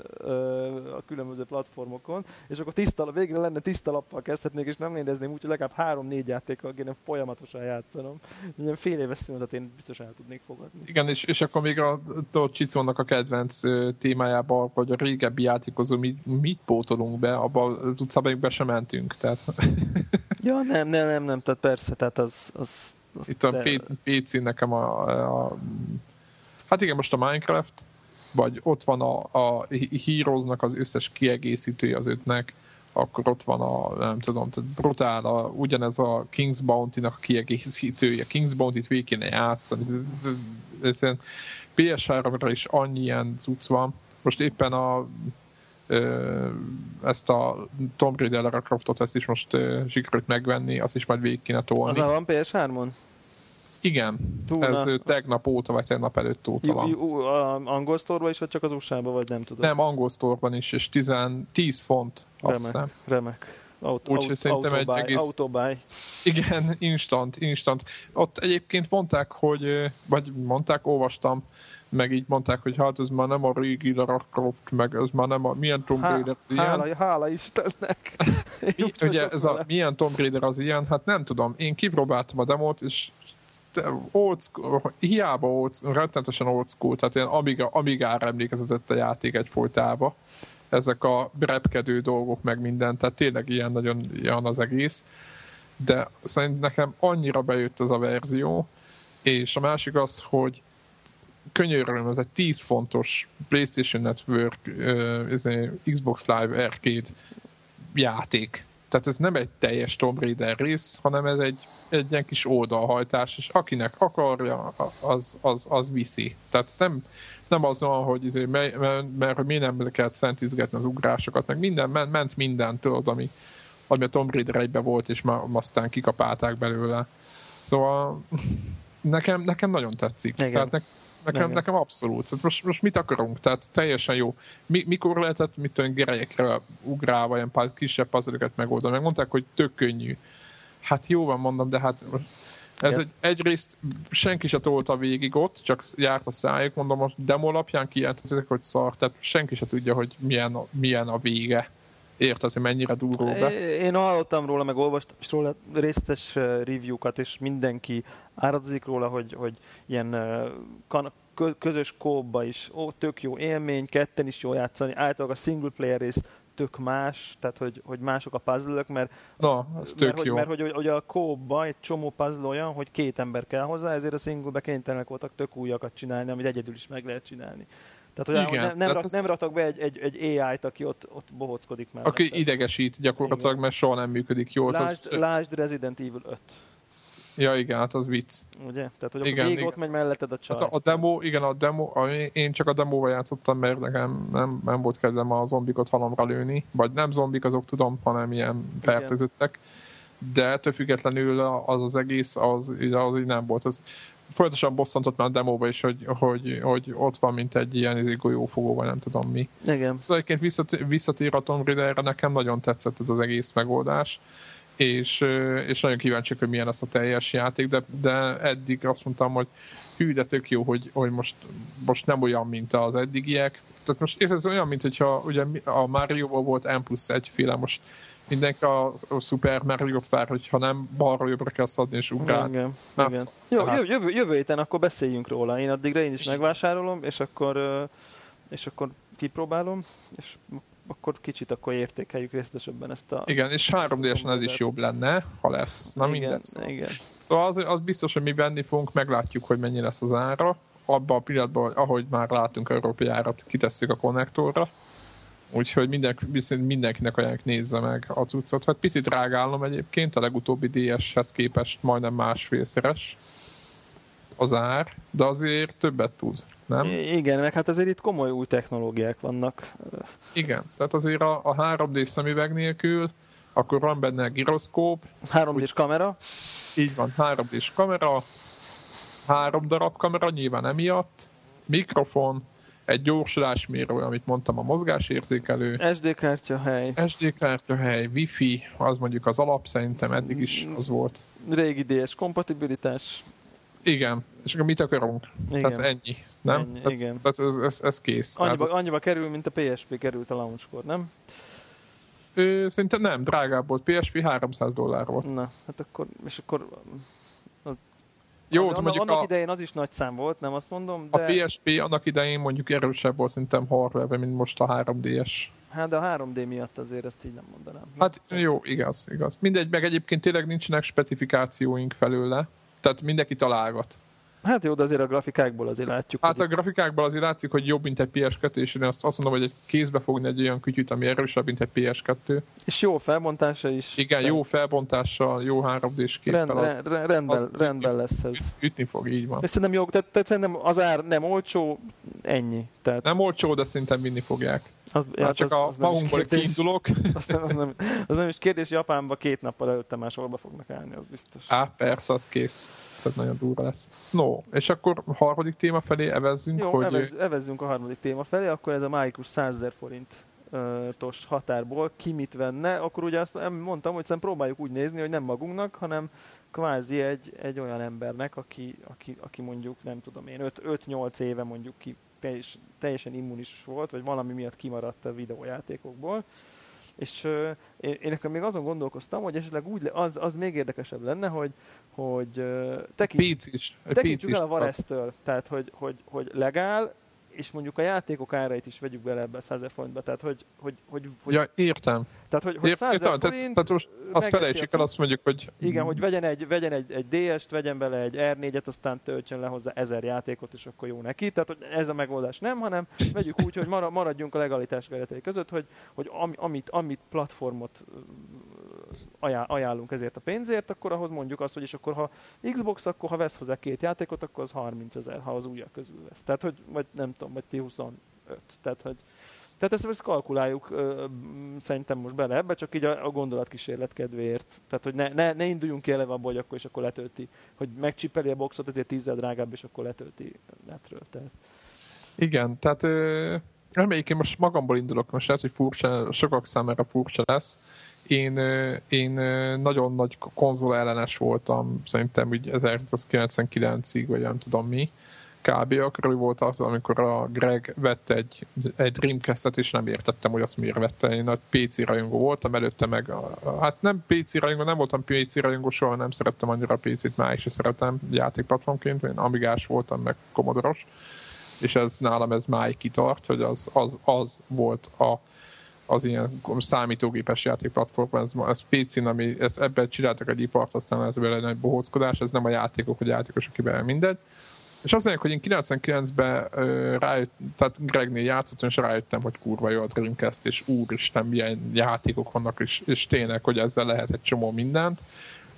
a különböző platformokon, és akkor tiszta, végre lenne tiszta lappal kezdhetnék, és nem nézném úgy, hogy legalább három-négy játékkal kéne folyamatosan játszanom. Minden fél éves szünetet én biztos el tudnék fogadni. Igen, és, és akkor még a, a Csicónak a kedvenc témájába, vagy a régebbi játékozó, mit, mit pótolunk be, abba az utcában be sem mentünk. Tehát Ja, nem, nem, nem, nem, tehát persze, tehát az... az, az Itt a de... PC nekem a, a... Hát igen, most a Minecraft, vagy ott van a, a Heroesnak az összes kiegészítője az ötnek, akkor ott van a, nem tudom, tehát brutál, a, ugyanez a King's Bounty-nak a kiegészítője. King's Bounty-t végig kéne játszani. PS3-ra is annyi ilyen cucc van. Most éppen a ezt a Tomb Raider Lara Croftot, ezt is most sikerült megvenni, azt is majd végig kéne tolni. Az van PS3-on? Igen, Hú, ez na. tegnap óta, vagy tegnap előtt óta van. angol store is, vagy csak az USA-ban, vagy nem tudom? Nem, angol store is, és 10, 10 font, azt remek, hiszem. Remek. Úgyhogy szerintem egy egész... Autobuy. Igen, instant, instant. Ott egyébként mondták, hogy, vagy mondták, olvastam, meg így mondták, hogy hát ez már nem a régi Lara Croft, meg ez már nem a... Milyen Tomb Raider Há, ilyen? Hála, hála Istennek! Mi, ugye ez a milyen Tomb Raider az ilyen? Hát nem tudom. Én kipróbáltam a demót, és old school, hiába old, rettenetesen old school, tehát ilyen Amiga, Amigára emlékezett a játék egy folytába. Ezek a repkedő dolgok, meg minden, tehát tényleg ilyen nagyon ilyen az egész. De szerintem nekem annyira bejött ez a verzió, és a másik az, hogy könyörülöm, ez egy 10 fontos PlayStation Network, uh, Xbox Live Arcade játék. Tehát ez nem egy teljes Tomb Raider rész, hanem ez egy, egy ilyen kis oldalhajtás, és akinek akarja, az, az, az viszi. Tehát nem, nem az van, hogy izé, mert, mert, mert mi nem kell szentizgetni az ugrásokat, meg minden, ment, minden, tudod, ami, ami a Tomb Raider egyben volt, és már aztán kikapálták belőle. Szóval nekem, nekem nagyon tetszik. Igen. Tehát ne, nekem, nekem abszolút. Tehát most, most mit akarunk? Tehát teljesen jó. Mi, mikor lehetett, mit tudom, gerejekre ugrálva ilyen kisebb puzzle megoldani? Megmondták, hogy tök könnyű. Hát jó van, mondom, de hát ez egy, egyrészt senki se tolta végig ott, csak járt a szájuk, mondom, a demo alapján kijelentettek, hogy szar, tehát senki se tudja, hogy milyen, milyen a vége. Érted, hogy mennyire duró be? Én hallottam róla, meg olvastam róla részletes review-kat, és mindenki áradozik róla, hogy, hogy ilyen kan- közös kóba is ó, tök jó élmény, ketten is jó játszani, általában a single player rész tök más, tehát hogy, hogy mások a puzzle mert, Na, ez tök mert, jó. Hogy, mert hogy, hogy a kóba egy csomó puzzle olyan, hogy két ember kell hozzá, ezért a single-be kénytelenek voltak tök újakat csinálni, amit egyedül is meg lehet csinálni. Tehát, hogy Igen, nem, nem, rak, nem ratak be egy, egy, egy AI-t, aki ott, ott bohockodik már. Aki idegesít gyakorlatilag, Igen. mert soha nem működik jól. Lásd, az... lásd Resident Evil 5. Ja, igen, hát az vicc. Ugye? Tehát, hogy igen, végig ott megy melletted a csaj. Hát a, a demo, igen, a demo, a, én csak a demóval játszottam, mert nekem nem, nem volt kedvem a zombikot halomra lőni, vagy nem zombik, azok tudom, hanem ilyen fertőzöttek. De ettől függetlenül az az egész, az, az így nem volt. Az, folyamatosan bosszantott már a demóba is, hogy, hogy, hogy ott van, mint egy ilyen izé, golyófogó, vagy nem tudom mi. Igen. Szóval egyébként visszatér, visszatér a Tomb Raiderre, nekem nagyon tetszett ez az egész megoldás és, és nagyon kíváncsiak, hogy milyen lesz a teljes játék, de, de eddig azt mondtam, hogy hű, de tök jó, hogy, hogy most, most nem olyan, mint az eddigiek. Tehát most ez olyan, mint hogyha ugye a mario volt M plusz egyféle, most mindenki a, a Super Mario-t vár, hogyha nem balra jobbra kell szadni és ugrálni. Igen, igen. Jó, tehát... jövő, jövő héten akkor beszéljünk róla. Én addigra én is megvásárolom, és akkor, és akkor kipróbálom, és akkor kicsit akkor értékeljük részletesebben ezt a... Igen, és 3 d ez is jobb lenne, ha lesz. Na igen, minden. Szóval. Igen. Szóval az, az biztos, hogy mi venni fogunk, meglátjuk, hogy mennyi lesz az ára. Abban a pillanatban, ahogy már látunk európai árat, kitesszük a konnektorra. Úgyhogy mindenki, mindenkinek ajánljuk nézze meg a cuccot. Hát picit drágálom egyébként, a legutóbbi DS-hez képest majdnem másfélszeres az ár, de azért többet tud, nem? Igen, meg hát azért itt komoly új technológiák vannak. Igen, tehát azért a, a 3D szemüveg nélkül, akkor van benne a gyroszkóp. 3D-s kamera. Így van, 3D-s kamera, három darab kamera, nyilván emiatt, mikrofon, egy gyorsulásmérő, amit mondtam, a mozgásérzékelő. SD kártya hely. SD kártya hely, Wi-Fi, az mondjuk az alap, szerintem eddig is az volt. Régi DS kompatibilitás. Igen, és akkor mit akarunk? Igen. Tehát ennyi, nem? Ennyi, tehát, igen. Tehát ez, ez, ez kész. Annyiba, tehát, annyiba kerül, mint a PSP került a launchkor, nem? Ő, szerintem nem, drágább volt. PSP 300 dollár volt. Na, hát akkor, és akkor jó, az, mondjuk annak a, idején az is nagy szám volt, nem azt mondom, de... A PSP annak idején mondjuk erősebb volt szerintem hardware mint most a 3DS. Hát de a 3D miatt azért ezt így nem mondanám. Hát jó, igaz, igaz. Mindegy, meg egyébként tényleg nincsenek specifikációink felőle, tehát mindenki találgat. Hát jó, de azért a grafikákból azért látjuk. Hát a itt... grafikákból azért látszik, hogy jobb, mint egy PS2, és én azt, azt mondom, hogy egy kézbe fogni egy olyan kütyűt, ami erősebb, mint egy PS2. És jó felbontása is. Igen, jó felbontással, jó 3D-s képpel. Rend, az, rendben, az rendben lesz ez. Ütni fog, így van. És szerintem jó, tehát, tehát szerintem az ár nem olcsó, ennyi. Tehát... Nem olcsó, de szerintem vinni fogják. Az, hát csak az, a az magunkból kiindulok. Az nem, az, nem, az nem is kérdés, Japánban két nappal előtte már sorba fognak állni, az biztos. Á, persze, az kész. Tehát nagyon durva lesz. No, és akkor a harmadik téma felé evezzünk, Jó, hogy... Evez, evezzünk a harmadik téma felé, akkor ez a mágikus 100 ezer forint tos határból ki mit venne, akkor ugye azt mondtam, hogy szerintem próbáljuk úgy nézni, hogy nem magunknak, hanem kvázi egy, egy olyan embernek, aki, aki, aki mondjuk, nem tudom én, 5-8 éve mondjuk ki teljes, teljesen immunis volt, vagy valami miatt kimaradt a videójátékokból. És uh, én, én nekem még azon gondolkoztam, hogy esetleg úgy, az, az még érdekesebb lenne, hogy, hogy uh, tekint, is, tekintsük el a Varesztől, tehát hogy, hogy, hogy legál, és mondjuk a játékok árait is vegyük bele ebbe a 100 forintba, tehát hogy... hogy, hogy, hogy ja, értem. Tehát, hogy, hogy 100 értem, forint... Tehát, tehát most azt felejtsük el, azt mondjuk, hogy... Igen, hogy vegyen egy, vegyen egy, egy DS-t, vegyen bele egy R4-et, aztán töltsön le hozzá ezer játékot, és akkor jó neki. Tehát, hogy ez a megoldás nem, hanem vegyük úgy, hogy maradjunk a legalitás keretei között, hogy, hogy amit, amit platformot ajánlunk ezért a pénzért, akkor ahhoz mondjuk azt, hogy és akkor ha Xbox, akkor ha vesz hozzá két játékot, akkor az 30 ezer, ha az újak közül vesz. Tehát, hogy, vagy nem tudom, vagy ti 25. Tehát, hogy tehát ezt, ezt kalkuláljuk ö, szerintem most bele ebbe, csak így a, a gondolatkísérlet kedvéért. Tehát, hogy ne, ne, ne induljunk ki eleve abból, hogy akkor és akkor letölti, hogy megcsipeli a boxot, ezért tízzel drágább, és akkor letölti netről. Tehát. Igen, tehát ö, én most magamból indulok, most lehet, hogy furcsa, sokak számára furcsa lesz. Én, én nagyon nagy konzol ellenes voltam, szerintem úgy 1999-ig, vagy nem tudom mi kb. akkor volt az, amikor a Greg vett egy, egy Dreamcast-et, és nem értettem, hogy azt miért vette. Én nagy PC rajongó voltam, előtte meg, a, hát nem PC rajongó, nem voltam PC rajongó, soha nem szerettem annyira a PC-t, már is szeretem játékplatformként, én Amigás voltam, meg Commodore-os, és ez nálam ez máig kitart, hogy az, az, az volt a, az ilyen számítógépes játékplatform, ez, ez PC-n, ami ez, ebben csináltak egy ipart, aztán lehet belőle egy bohóckodás, ez nem a játékok, hogy játékosok kiben mindegy. És azt mondják, hogy én 99-ben rájött, tehát Gregnél játszottam, és rájöttem, hogy kurva jó a Dreamcast, és úristen, milyen játékok vannak, és, és tényleg, hogy ezzel lehet egy csomó mindent.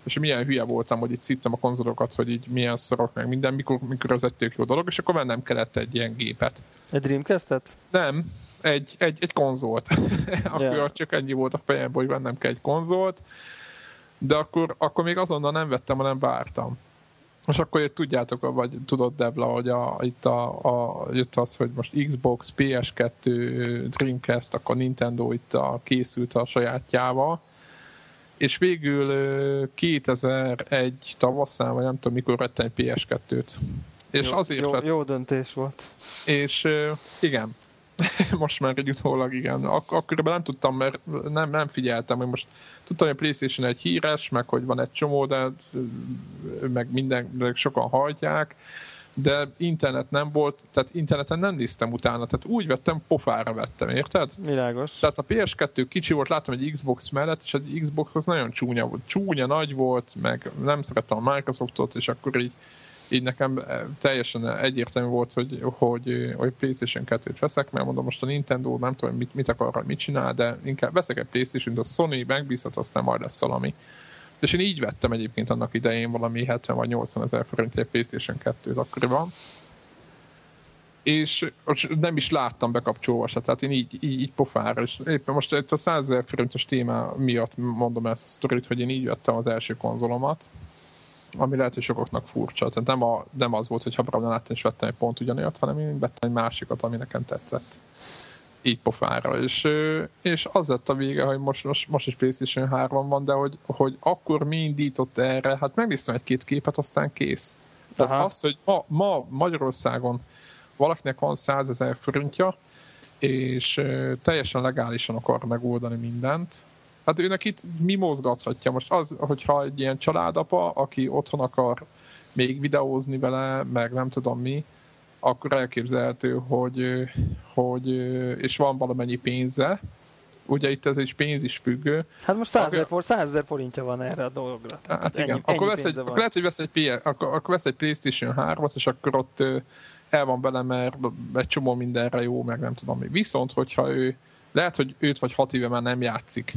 És milyen hülye voltam, hogy itt szittem a konzolokat, hogy így milyen szarok meg minden, mikor, mikor az egy tök jó dolog, és akkor vennem kellett egy ilyen gépet. Egy Dreamcast-et? Nem, egy, egy, egy konzolt. akkor yeah. csak ennyi volt a fejemben, hogy vennem kell egy konzolt, de akkor, akkor még azonnal nem vettem, hanem vártam. És akkor tudjátok, vagy tudod Debla, hogy a, itt a, a, jött az, hogy most Xbox, PS2, Dreamcast, akkor Nintendo itt a, készült a sajátjával, és végül 2001 tavaszán, vagy nem tudom mikor vettem egy PS2-t. És jó, azért jó, jó döntés volt. És igen, most már egy utólag igen. Ak- akkoriban nem tudtam, mert nem, nem figyeltem, hogy most tudtam, hogy a Playstation egy híres, meg hogy van egy csomó, de meg minden, de sokan hajtják, de internet nem volt, tehát interneten nem néztem utána, tehát úgy vettem, pofára vettem, érted? Világos. Tehát a PS2 kicsi volt, láttam egy Xbox mellett, és egy Xbox az nagyon csúnya volt. Csúnya nagy volt, meg nem szerettem a Microsoftot, és akkor így így nekem eh, teljesen egyértelmű volt, hogy, hogy, hogy PlayStation 2-t veszek, mert mondom most a Nintendo nem tudom, mit, mit akar, mit csinál, de inkább veszek egy PlayStation-t, a Sony megbízhat, aztán majd lesz valami. És én így vettem egyébként annak idején valami 70 vagy 80 ezer forint egy PlayStation 2-t akkoriban. És nem is láttam bekapcsolva se, tehát én így, így, így pofára, és éppen most itt a 100 ezer forintos téma miatt mondom ezt a sztorit, hogy én így vettem az első konzolomat, ami lehet, hogy sokaknak furcsa. Tehát nem, a, nem az volt, hogy ha Brown láttam és vettem egy pont ugyanért, hanem én vettem egy másikat, ami nekem tetszett. Így pofára. És, és az lett a vége, hogy most, most, most is PlayStation 3 van, de hogy, hogy akkor mi indított erre, hát megnéztem egy-két képet, aztán kész. Tehát Aha. az, hogy ma, ma Magyarországon valakinek van 100 ezer forintja, és teljesen legálisan akar megoldani mindent, Hát őnek itt mi mozgathatja? Most az, hogyha egy ilyen családapa, aki otthon akar még videózni vele, meg nem tudom mi, akkor elképzelhető, hogy, hogy és van valamennyi pénze, ugye itt ez egy pénz is függő. Hát most 100 ezer, for, 100 ezer forintja van erre a dologra. Tehát hát igen, ennyi, akkor, ennyi vesz egy, akkor lehet, hogy vesz egy, PS, akkor, akkor vesz egy PlayStation 3-at, és akkor ott el van vele, mert egy csomó mindenre jó, meg nem tudom mi. Viszont, hogyha ő, lehet, hogy őt vagy hat éve már nem játszik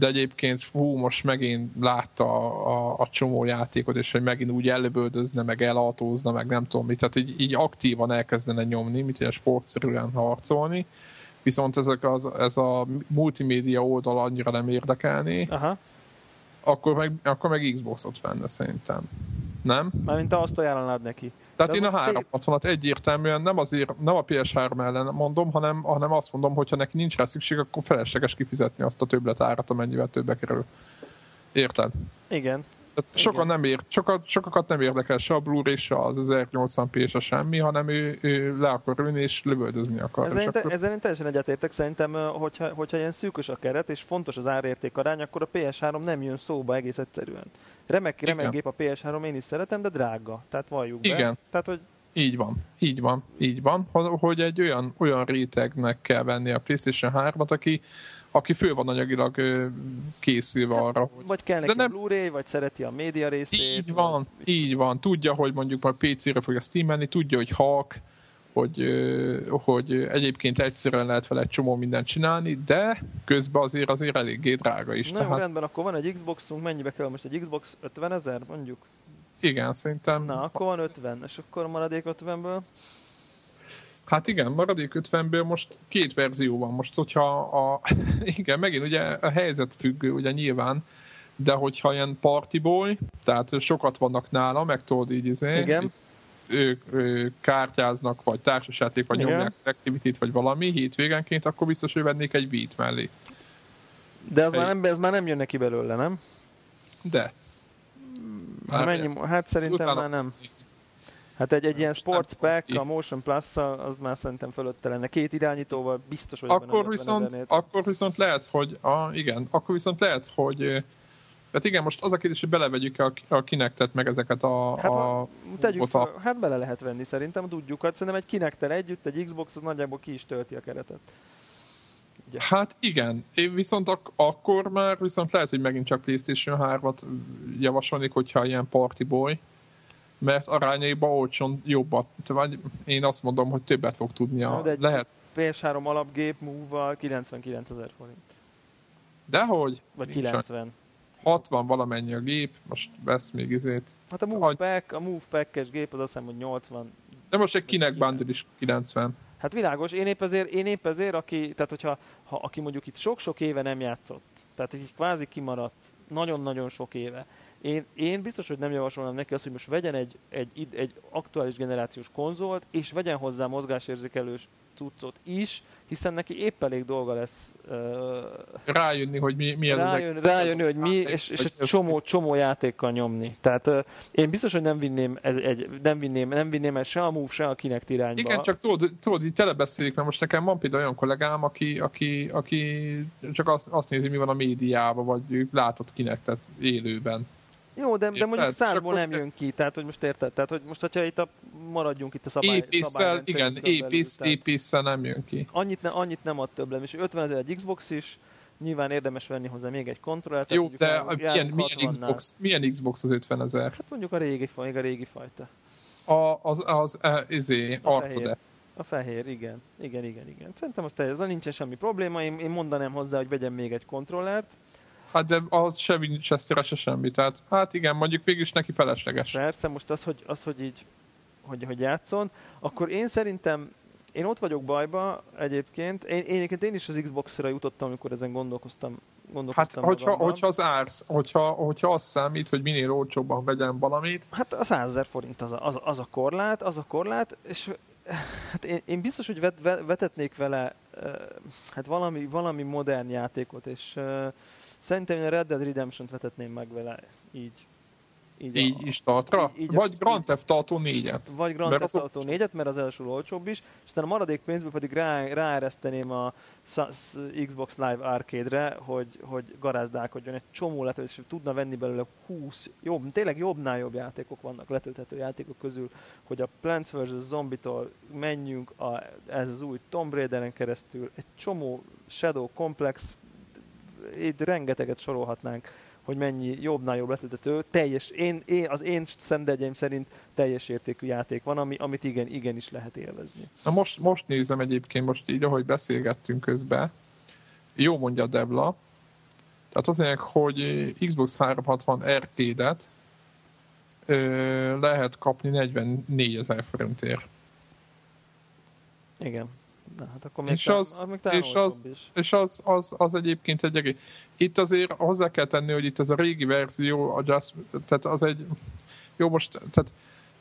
de egyébként hú, most megint látta a, a, a csomó játékot, és hogy megint úgy ellövöldözne, meg elautózna, meg nem tudom mit, tehát így, így aktívan elkezdene nyomni, mint ilyen sportszerűen harcolni, viszont ezek az, ez a multimédia oldal annyira nem érdekelni, Aha. Akkor, meg, akkor meg Xbox-ot venne szerintem. Nem? Mármint te azt ajánlanád neki. Tehát én a 360-at egyértelműen nem azért, nem a PS3 ellen mondom, hanem, hanem azt mondom, hogy ha neki nincs rá szükség, akkor felesleges kifizetni azt a többletárat, amennyivel többe kerül. Érted? Igen. Tehát sokan nem ér, sokat, sokakat nem érdekel se a Blu-ray, se az 1080p, se semmi, hanem ő, ő le akar ülni és lövöldözni akar. Ezzel, én, te, akkor... ezzel én teljesen egyetértek, szerintem, hogyha, hogyha ilyen szűkös a keret, és fontos az árérték arány, akkor a PS3 nem jön szóba egész egyszerűen. Remek, remek gép a PS3, én is szeretem, de drága. Tehát valljuk be. Igen. Tehát, hogy így van, így van, így van, hogy egy olyan, olyan rétegnek kell venni a PlayStation 3-at, aki, aki fő van anyagilag készülve hát, arra. Hogy... Vagy kell neki nem... Blu-ray, vagy szereti a média részét. Így van, vagy... így van. Tudja, hogy mondjuk majd PC-re fogja steamelni, tudja, hogy Hawk, hogy, hogy egyébként egyszerűen lehet vele egy csomó mindent csinálni, de közben azért azért eléggé drága is. Na tehát... jó, rendben, akkor van egy Xboxunk, mennyibe kell most egy Xbox? 50 ezer mondjuk? Igen, szerintem. Na, akkor van 50, és akkor maradék 50-ből? Hát igen, maradék 50-ből most két verzió van. Most, hogyha a, igen, megint ugye a helyzet függő, ugye nyilván, de hogyha ilyen partyboy, tehát sokat vannak nála, meg tudod így, izé, igen. Ők, ők kártyáznak, vagy társasjáték, vagy Igen. nyomják activity vagy valami hétvégenként, akkor biztos, hogy vennék egy beat mellé. De ez, egy... már nem, ez már nem jön neki belőle, nem? De. Már mennyi, hát szerintem utána... már nem. Hát egy, egy ilyen sports pack, a Motion plus az már szerintem fölötte lenne. Két irányítóval biztos, hogy akkor viszont, akkor viszont lehet, hogy a, igen, akkor viszont lehet, hogy Hát igen, most az a kérdés, hogy belevegyük a, a kinektet meg ezeket a... Hát, a, tegyük fel, hát bele lehet venni szerintem, tudjuk. Hát szerintem egy kinektel együtt, egy Xbox az nagyjából ki is tölti a keretet. Ugye? Hát igen, én viszont ak- akkor már viszont lehet, hogy megint csak PlayStation 3-at javasolnék, hogyha ilyen party boy, mert arányaiban olcsón jobbat, vagy én azt mondom, hogy többet fog tudni a... De egy lehet. PS3 alapgép move 99 ezer forint. Dehogy? Vagy 90. 60 valamennyi a gép, most vesz még izét. Hát a Move Pack, a Move Pack-es gép az azt hiszem, hogy 80. De most egy kinek bundle is 90. Hát világos, én épp ezért, én épp ezért aki, tehát hogyha ha, aki mondjuk itt sok-sok éve nem játszott, tehát így kvázi kimaradt, nagyon-nagyon sok éve, én, én biztos, hogy nem javasolnám neki azt, hogy most vegyen egy, egy, egy aktuális generációs konzolt, és vegyen hozzá mozgásérzékelős cuccot is, hiszen neki épp elég dolga lesz uh, rájönni, hogy mi, mi ez rájön, az Rájönni, hogy mi, és, és egy csomó, csomó játékkal nyomni. Tehát uh, én biztos, hogy nem vinném, ez, egy, nem vinném, nem vinném el se a Move, se a Kinect irányba. Igen, csak tudod, tudod így telebeszéljük, mert most nekem van például olyan kollégám, aki, aki, aki csak azt, azt nézi, mi van a médiában, vagy látott Kinectet élőben. Jó, de, de mondjuk százból nem jön ki, tehát hogy most érted? Tehát, hogy most, hogyha itt a, maradjunk itt a szabály, épésszel, igen, épész, épésszel nem jön ki. Annyit, ne, annyit nem ad több és 50 ezer egy Xbox is, nyilván érdemes venni hozzá még egy kontrollert. Jó, de milyen, milyen, Xbox, milyen Xbox az 50 ezer? Hát mondjuk a régi, a régi fajta. A, az, az, az izé, a arcode. A fehér, igen. Igen, igen, igen. Szerintem az teljesen, nincsen semmi probléma. Én, én mondanám hozzá, hogy vegyem még egy kontrollert. Hát de az se Winchester, se semmi. Tehát hát igen, mondjuk végül is neki felesleges. Persze, most az, hogy, az, hogy így hogy, hogy játszon, akkor én szerintem én ott vagyok bajba egyébként. Én, én, én, én is az Xbox-ra jutottam, amikor ezen gondolkoztam. gondolkoztam hát, hogyha, hogyha, az ársz, hogyha, hogyha az számít, hogy minél olcsóbban vegyen valamit. Hát a 100 ezer forint az a, az, az a korlát, az a korlát, és hát én, én biztos, hogy vet, vetetnék vele hát valami, valami modern játékot, és Szerintem én a Red Dead Redemption-t vetetném meg vele így. Így, így a, is tartra? Így, így vagy a, Grand Theft Auto 4-et? Vagy Grand Theft Auto 4-et, mert az első olcsóbb is, és aztán a maradék pénzből pedig rá, ráereszteném a Xbox Live Arcade-re, hogy, hogy garázdálkodjon egy csomó letöltés, és tudna venni belőle 20, jobb, tényleg jobbnál jobb játékok vannak letölthető játékok közül, hogy a Plants vs. Zombie-tól menjünk a, ez az új Tomb Raider-en keresztül, egy csomó Shadow Complex itt rengeteget sorolhatnánk, hogy mennyi jobbnál jobb letöltető. Teljes, én, én, az én szendegyeim szerint teljes értékű játék van, ami, amit igen, igenis lehet élvezni. Na most, most nézem egyébként, most így, ahogy beszélgettünk közben, jó mondja Devla, tehát azért, hogy Xbox 360 Arcade-et lehet kapni 44 ezer forintért. Igen. Na, hát akkor még és az, az, még és az, is. és az, az, az egyébként egy egész. Itt azért hozzá kell tenni, hogy itt ez a régi verzió, a Just, tehát az egy, jó most, tehát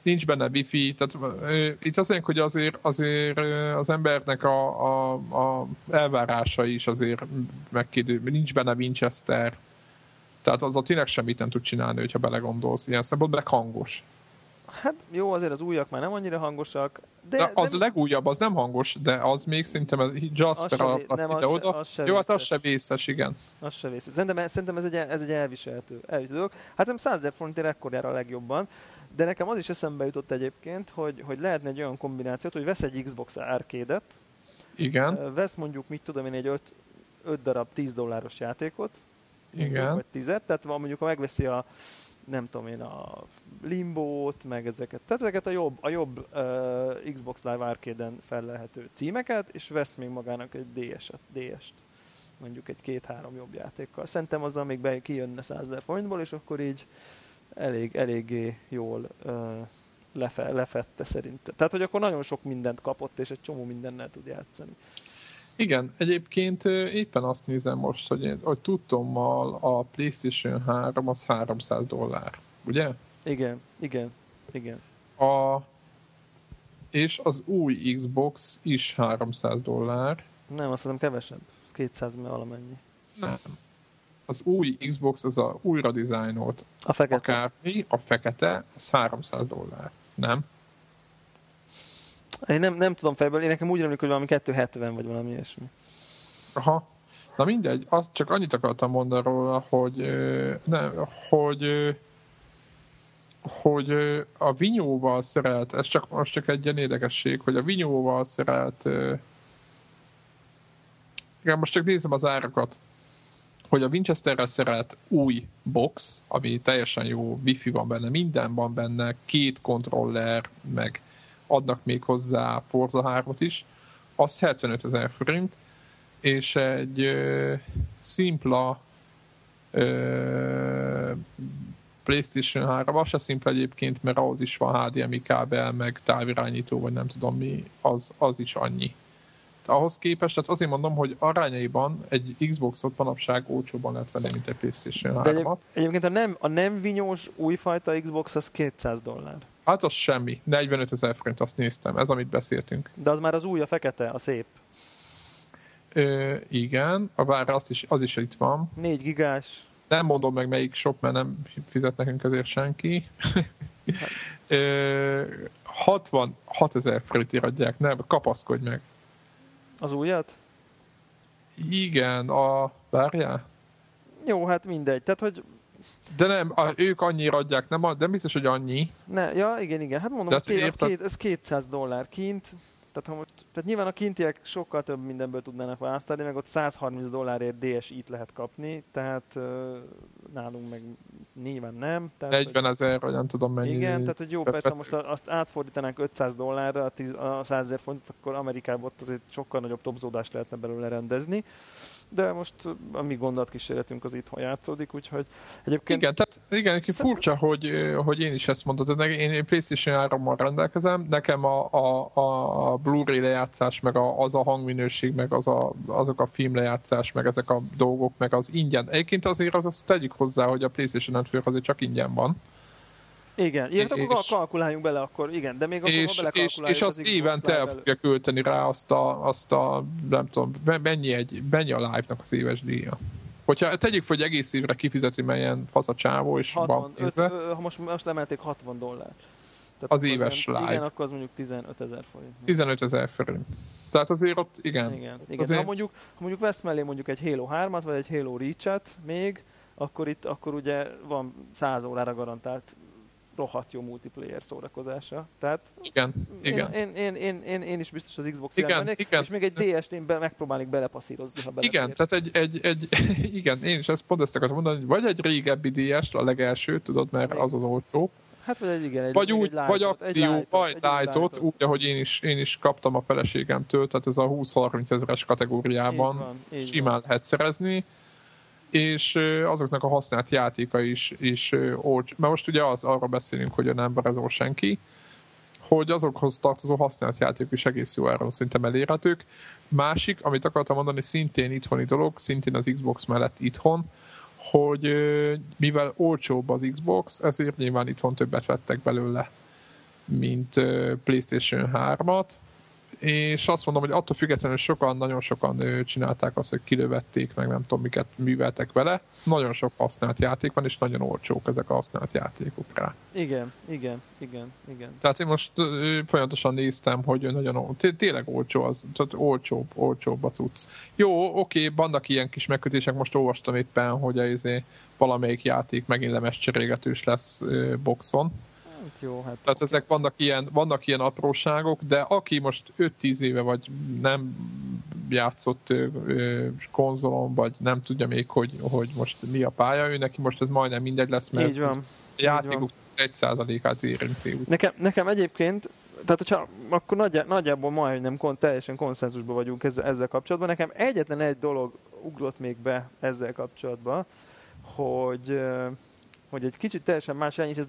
nincs benne wifi, tehát uh, itt azért, hogy azért, azért az embernek a, a, a elvárása is azért megkérdő, nincs benne Winchester, tehát az a tényleg semmit nem tud csinálni, hogyha belegondolsz. Ilyen szempontból hangos. Hát jó, azért az újak már nem annyira hangosak. De, de az de... legújabb, az nem hangos, de az még szerintem Jasper alatt nem, az oda. Az se jó, hát az se vészes, igen. Az se vészes. Szerintem, szerintem ez, egy, ez egy elviselhető, elviselhető dolog. Hát nem 100 ezer forintért ekkorjára a legjobban. De nekem az is eszembe jutott egyébként, hogy, hogy lehetne egy olyan kombinációt, hogy vesz egy Xbox arcade Igen. Vesz mondjuk, mit tudom én, egy 5, 5 darab 10 dolláros játékot. Igen. Vagy 10 tehát mondjuk, ha megveszi a nem tudom én, a Limbo-t, meg ezeket, tehát ezeket a jobb, a jobb uh, Xbox Live Arcade-en felelhető címeket, és vesz még magának egy DS-et, DS-t mondjuk egy két-három jobb játékkal. Szerintem azzal még be kijönne 100 ezer forintból, és akkor így elég, eléggé jól uh, lefe, lefette szerintem. Tehát, hogy akkor nagyon sok mindent kapott, és egy csomó mindennel tud játszani. Igen, egyébként éppen azt nézem most, hogy, én, hogy tudtommal a PlayStation 3 az 300 dollár, ugye? Igen, igen, igen. A, és az új Xbox is 300 dollár. Nem, azt hiszem kevesebb. Ez 200 valamennyi. Nem. Az új Xbox az a újra dizájnolt. A fekete. Akármi, a fekete, az 300 dollár. Nem? Én nem, nem tudom fejből, én nekem úgy remlik, hogy valami 270 vagy valami ilyesmi. Aha. Na mindegy, azt csak annyit akartam mondani róla, hogy, ne, hogy, hogy a vinyóval szerelt, ez csak, most csak egy ilyen érdekesség, hogy a vinyóval szerelt igen, most csak nézem az árakat, hogy a Winchesterrel szerelt új box, ami teljesen jó, wifi van benne, minden van benne, két kontroller, meg adnak még hozzá Forza 3 is, az 75 ezer forint, és egy ö, szimpla ö, PlayStation 3, az se szimpla egyébként, mert ahhoz is van HDMI kábel, meg távirányító, vagy nem tudom mi, az, az is annyi. Ahhoz képest, tehát azért mondom, hogy arányaiban egy Xboxot manapság olcsóban lehet venni, mint egy PlayStation 3-at. Egyébként a nem, a nem vinyós újfajta Xbox az 200 dollár. Hát az semmi. 45 ezer forint, azt néztem. Ez, amit beszéltünk. De az már az új, a fekete, a szép. Ö, igen, a vár az is, az is itt van. 4 gigás. Nem mondom meg melyik shop, mert nem fizet nekünk ezért senki. Ö, 66 ezer forintért adják, nem, kapaszkodj meg. Az újat? Igen, a... Várjál? Jó, hát mindegy. Tehát, hogy de nem, a, ők annyira adják, nem, nem biztos, hogy annyi. Ne, ja, igen, igen. Hát mondom, két, ez, két, ez 200 dollár kint. Tehát, ha most, tehát nyilván a kintiek sokkal több mindenből tudnának választani, meg ott 130 dollárért DSI-t lehet kapni, tehát uh, nálunk meg nyilván nem. Tehát, 40 ezer, vagy nem tudom mennyi. Igen, tehát hogy jó, persze, most azt átfordítanánk 500 dollárra, a, 10, a 100 ezer fontot, akkor Amerikában ott azért sokkal nagyobb topzódást lehetne belőle rendezni de most a mi gondolatkísérletünk az itthon játszódik, úgyhogy egyébként... Igen, tehát igen, Szem... furcsa, hogy, hogy én is ezt mondtad, én PlayStation 3-mal rendelkezem, nekem a, a, a Blu-ray lejátszás, meg a, az a hangminőség, meg az a, azok a filmlejátszás, meg ezek a dolgok, meg az ingyen. Egyébként azért az azt tegyük hozzá, hogy a PlayStation Network azért csak ingyen van. Igen, akkor és, kalkuláljunk bele, akkor igen, de még akkor és, és, és azt évente el fogja költeni rá azt a, azt a, nem tudom, mennyi, egy, mennyi a live-nak az éves díja. Hogyha tegyük hogy egész évre kifizeti, melyen fasz a csávó, és 60, van pénze. Öt, ha most, most emelték 60 dollár. Tehát az éves az, live. Igen, akkor az mondjuk 15 ezer forint. 15 ezer forint. Tehát azért ott, igen. Igen, igen. Azért... Ha, mondjuk, ha mondjuk vesz mellé mondjuk egy Halo 3-at, vagy egy Halo Reach-et még, akkor itt akkor ugye van 100 órára garantált rohadt jó multiplayer szórakozása. Tehát igen, igen. Én, én, én, én, én is biztos az Xbox igen, mennék, igen. és még egy DS-t én be, megpróbálnék belepasszírozni, ha belefér. Igen, tehát egy, egy, egy, igen, én is ezt pont ezt akartam mondani, hogy vagy egy régebbi DS-t, a legelső, tudod, mert az az olcsó, Hát vagy egy, igen, egy, vagy úgy, egy vagy akció, vagy lightot, úgy, ahogy én is, én is kaptam a feleségemtől, tehát ez a 20-30 ezeres kategóriában így van, így simán van. lehet szerezni és azoknak a használt játéka is, is olcs. Mert most ugye az, arra beszélünk, hogy nem barázol senki, hogy azokhoz tartozó használt játékok is egész jó áron szerintem elérhetők. Másik, amit akartam mondani, szintén itthoni dolog, szintén az Xbox mellett itthon, hogy mivel olcsóbb az Xbox, ezért nyilván itthon többet vettek belőle, mint PlayStation 3-at, és azt mondom, hogy attól függetlenül sokan, nagyon sokan csinálták azt, hogy kilövették, meg nem tudom miket műveltek vele. Nagyon sok használt játék van, és nagyon olcsók ezek a használt játékok rá. Igen, igen, igen, igen. Tehát én most folyamatosan néztem, hogy nagyon tényleg olcsó az, tehát olcsóbb, olcsóbb a cucc. Jó, oké, vannak ilyen kis megkötések, most olvastam éppen, hogy ez valamelyik játék megint lemes cserégetős lesz boxon, Hát jó, hát... Tehát ezek vannak ilyen, vannak ilyen apróságok, de aki most 5-10 éve vagy nem játszott ö, konzolon, vagy nem tudja még, hogy, hogy most mi a pálya, ő neki most ez majdnem mindegy lesz, mert Így van. játékok 1%-át érinti. Nekem, nekem egyébként tehát hogyha akkor nagyjá, nagyjából majdnem kon, teljesen konszenzusban vagyunk ezzel, ezzel kapcsolatban. Nekem egyetlen egy dolog ugrott még be ezzel kapcsolatban, hogy hogy egy kicsit teljesen más és ez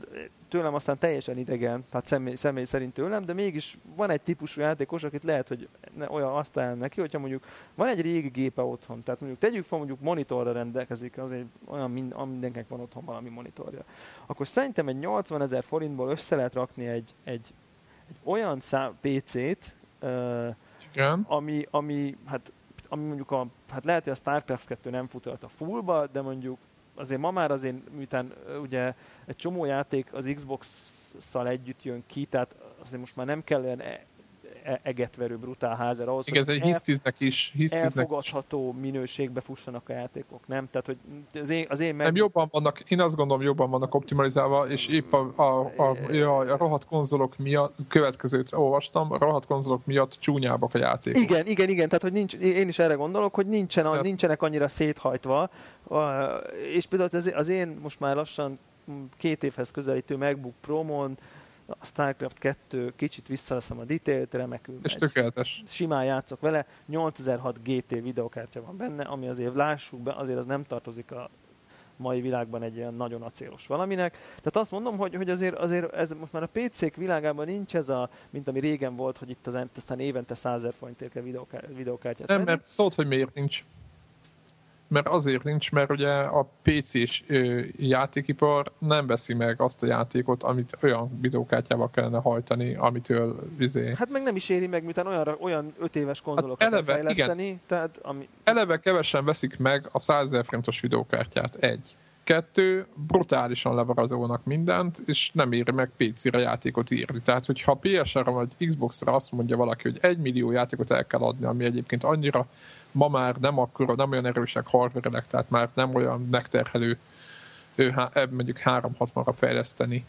tőlem aztán teljesen idegen, tehát személy, személy szerint tőlem, de mégis van egy típusú játékos, akit lehet, hogy ne, olyan azt áll neki, hogyha mondjuk van egy régi gépe otthon, tehát mondjuk tegyük fel, mondjuk monitorra rendelkezik, azért olyan mind, mindenkinek van otthon valami monitorja, akkor szerintem egy 80 ezer forintból össze lehet rakni egy, egy, egy olyan szám, PC-t, uh, ami, ami, hát, ami mondjuk a, hát lehet, hogy a StarCraft 2 nem futott a fullba, de mondjuk azért ma már azért, miután ugye egy csomó játék az Xbox-szal együtt jön ki, tehát azért most már nem kell olyan e- e- egetverő brutál házer ahhoz, Igen, hogy hisztiznek is, hisztiznek elfogadható is. minőségbe fussanak a játékok, nem? Tehát, hogy az én, az én meg... Nem, jobban vannak, én azt gondolom, jobban vannak optimalizálva, és épp a, a, a, a, a rohadt konzolok miatt, következőt olvastam, a rohadt konzolok miatt csúnyábbak a játékok. Igen, igen, igen, tehát hogy nincs, én is erre gondolok, hogy nincsen, tehát... nincsenek annyira széthajtva, és például az, az én most már lassan két évhez közelítő MacBook Pro-mon a StarCraft 2 kicsit visszaveszem a detail-t, remekül És tökéletes. Simán játszok vele, 8006 GT videokártya van benne, ami azért lássuk be, azért az nem tartozik a mai világban egy ilyen nagyon acélos valaminek. Tehát azt mondom, hogy, hogy azért, azért ez most már a PC-k világában nincs ez a, mint ami régen volt, hogy itt az, aztán évente 100 ezer forintért kell videokártyát Nem, mert tudod, hogy miért nincs mert azért nincs, mert ugye a PC-s játékipar nem veszi meg azt a játékot, amit olyan videókártyával kellene hajtani, amitől vizé... Hát meg nem is éri meg, miután olyan, olyan öt éves konzolokat hát eleve, fejleszteni. Igen. Tehát, ami... Eleve kevesen veszik meg a 100 ezer forintos videókártyát. Egy. Kettő, brutálisan levarazolnak mindent, és nem éri meg PC-re játékot írni. Tehát, hogyha PS-re vagy Xbox-ra azt mondja valaki, hogy egy millió játékot el kell adni, ami egyébként annyira ma már nem akkor, nem olyan erősek hardware tehát már nem olyan megterhelő mondjuk 360-ra fejleszteni.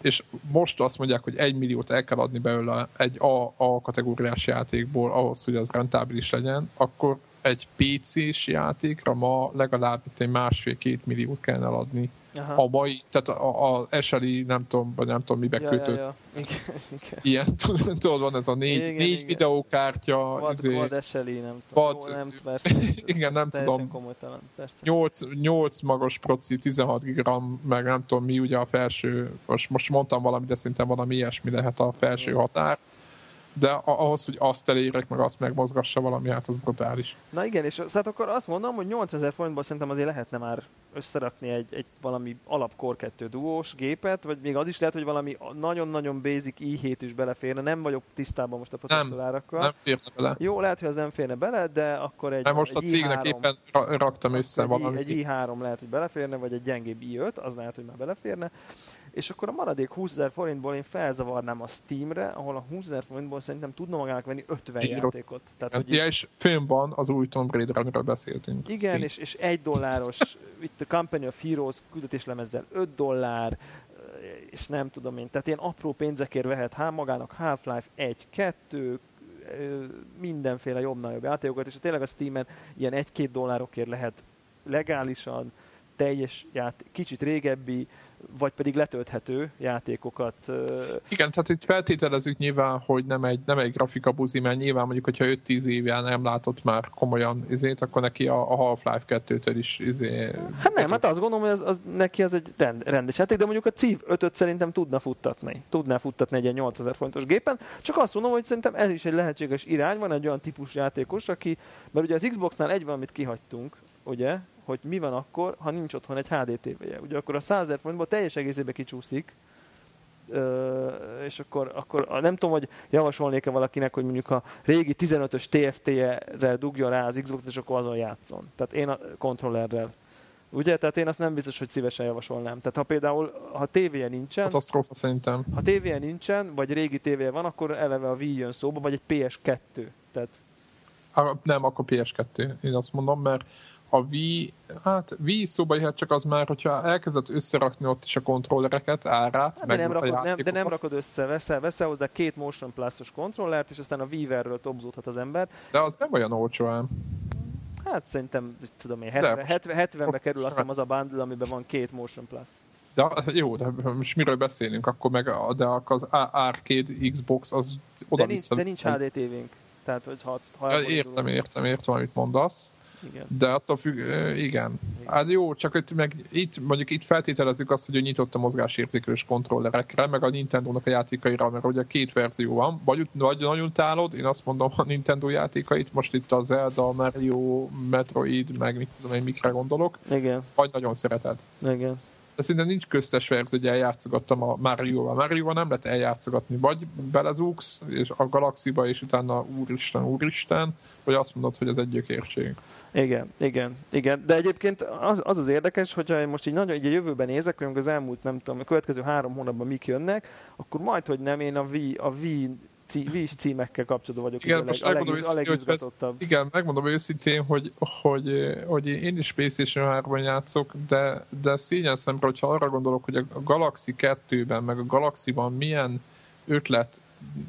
És most azt mondják, hogy egy milliót el kell adni belőle egy A, A kategóriás játékból ahhoz, hogy az rentábilis legyen, akkor egy PC-s játékra ma legalább egy másfél-két milliót kellene adni Aha. a mai, tehát a, a SLI, nem tudom, vagy nem tudom mibe ja, kötött. Ja, ja. Igen, igen. Ilyen, tudod, van ez a négy, igen, négy igen. videókártya. Vad, izé, vad SLI, nem tudom. Vad, Jó, nem, persze, igen, nem tudom. Komolytalan, persze. 8, 8 magas proci, 16 gram, meg nem tudom mi ugye a felső, most, most mondtam valamit, de szerintem valami ilyesmi lehet a felső határ de ahhoz, hogy azt elérek, meg azt megmozgassa valami, hát az brutális. Na igen, és hát akkor azt mondom, hogy 8000 forintból szerintem azért lehetne már összerakni egy, egy valami alap Core 2 duós gépet, vagy még az is lehet, hogy valami nagyon-nagyon basic i7 is beleférne, nem vagyok tisztában most a processzorárakkal. Nem, nem férne bele. Jó, lehet, hogy az nem férne bele, de akkor egy de most egy a cégnek i3, éppen raktam össze egy, valami. Egy i3 lehet, hogy beleférne, vagy egy gyengébb i5, az lehet, hogy már beleférne és akkor a maradék 20 ezer forintból én felzavarnám a Steamre, ahol a 20 ezer forintból szerintem tudna magának venni 50 Zsíros. játékot. Tehát, hogy ja, és film van, az új Tomb Raider, amiről beszéltünk. Igen, és, és egy dolláros, itt a Company of Heroes küldetéslemezzel 5 dollár, és nem tudom én, tehát ilyen apró pénzekért vehet há, magának Half-Life 1, 2, mindenféle jobbnál jobb játékokat, és tényleg a Steam-en ilyen 1-2 dollárokért lehet legálisan, teljes játék, kicsit régebbi, vagy pedig letölthető játékokat. Igen, tehát itt feltételezzük nyilván, hogy nem egy, nem egy grafikabuzi, mert nyilván mondjuk, hogyha 5-10 évvel nem látott már komolyan izét, akkor neki a, a Half-Life 2-től is izé... Hát nem, hát azt gondolom, hogy az, az, neki az egy rend, rendes játék, de mondjuk a Civ 5 szerintem tudna futtatni. Tudná futtatni egy ilyen 8000 fontos gépen, csak azt mondom, hogy szerintem ez is egy lehetséges irány, van egy olyan típus játékos, aki, mert ugye az Xboxnál egy valamit kihagytunk, ugye, hogy mi van akkor, ha nincs otthon egy HD TV-je. Ugye akkor a 100 ezer forintból teljes egészében kicsúszik, Ö, és akkor, akkor nem tudom, hogy javasolnék-e valakinek, hogy mondjuk a régi 15-ös TFT-re dugja rá az Xbox-t, és akkor azon játszon. Tehát én a kontrollerrel. Ugye? Tehát én azt nem biztos, hogy szívesen javasolnám. Tehát ha például, ha tévéje nincsen... Katasztrófa szerintem. Ha tévéje nincsen, vagy régi tévéje van, akkor eleve a Wii jön szóba, vagy egy PS2. Tehát... A, nem, akkor PS2. Én azt mondom, mert a Wii, hát Wii szóba jöhet csak az már, hogyha elkezdett összerakni ott is a kontrollereket, árát, hát, de, nem rakod, nem, de nem rakod össze, veszel, veszel hozzá két Motion Plus-os kontrollert, és aztán a Wii-verről tobzódhat az ember. De az nem olyan olcsó ám. Hát szerintem, tudom én, 70, 70, 70-be kerül azt hiszem az a bundle, amiben van két Motion Plus. De jó, de most miről beszélünk, akkor meg de az Arcade Xbox az oda de nincs, de nincs HD tévénk. Tehát, hogy ha, ha ja, értem, értem, értem, amit mondasz. Igen. De attól függ, igen. Hát jó, csak itt, meg itt, mondjuk itt feltételezzük azt, hogy ő nyitott a mozgásérzékelős kontrollerekre, meg a Nintendo-nak a játékaira, mert ugye két verzió van, vagy, vagy nagyon utálod, én azt mondom a Nintendo játékait, most itt a Zelda, Mario, Metroid, meg mit tudom én, mikre gondolok, igen. vagy nagyon szereted. Igen de szinte nincs köztes verzió, hogy eljátszogattam a Mario-val. Mario-val nem lehet eljátszogatni, vagy belezúgsz és a galaxiba, és utána úristen, úristen, vagy azt mondod, hogy ez egy gyökérség. Igen, igen, igen. De egyébként az az, az érdekes, hogyha én most így nagyon így a jövőben nézek, hogy az elmúlt, nem tudom, a következő három hónapban mik jönnek, akkor majd, hogy nem én a Wii, a Wii cí, címekkel kapcsolatban vagyok. Igen, most a, legis, a legizgatottabb. Ez, igen, megmondom őszintén, hogy, hogy, hogy én is PlayStation 3-ban játszok, de, de szényen szemre, hogyha arra gondolok, hogy a Galaxy 2-ben, meg a Galaxy-ban milyen ötlet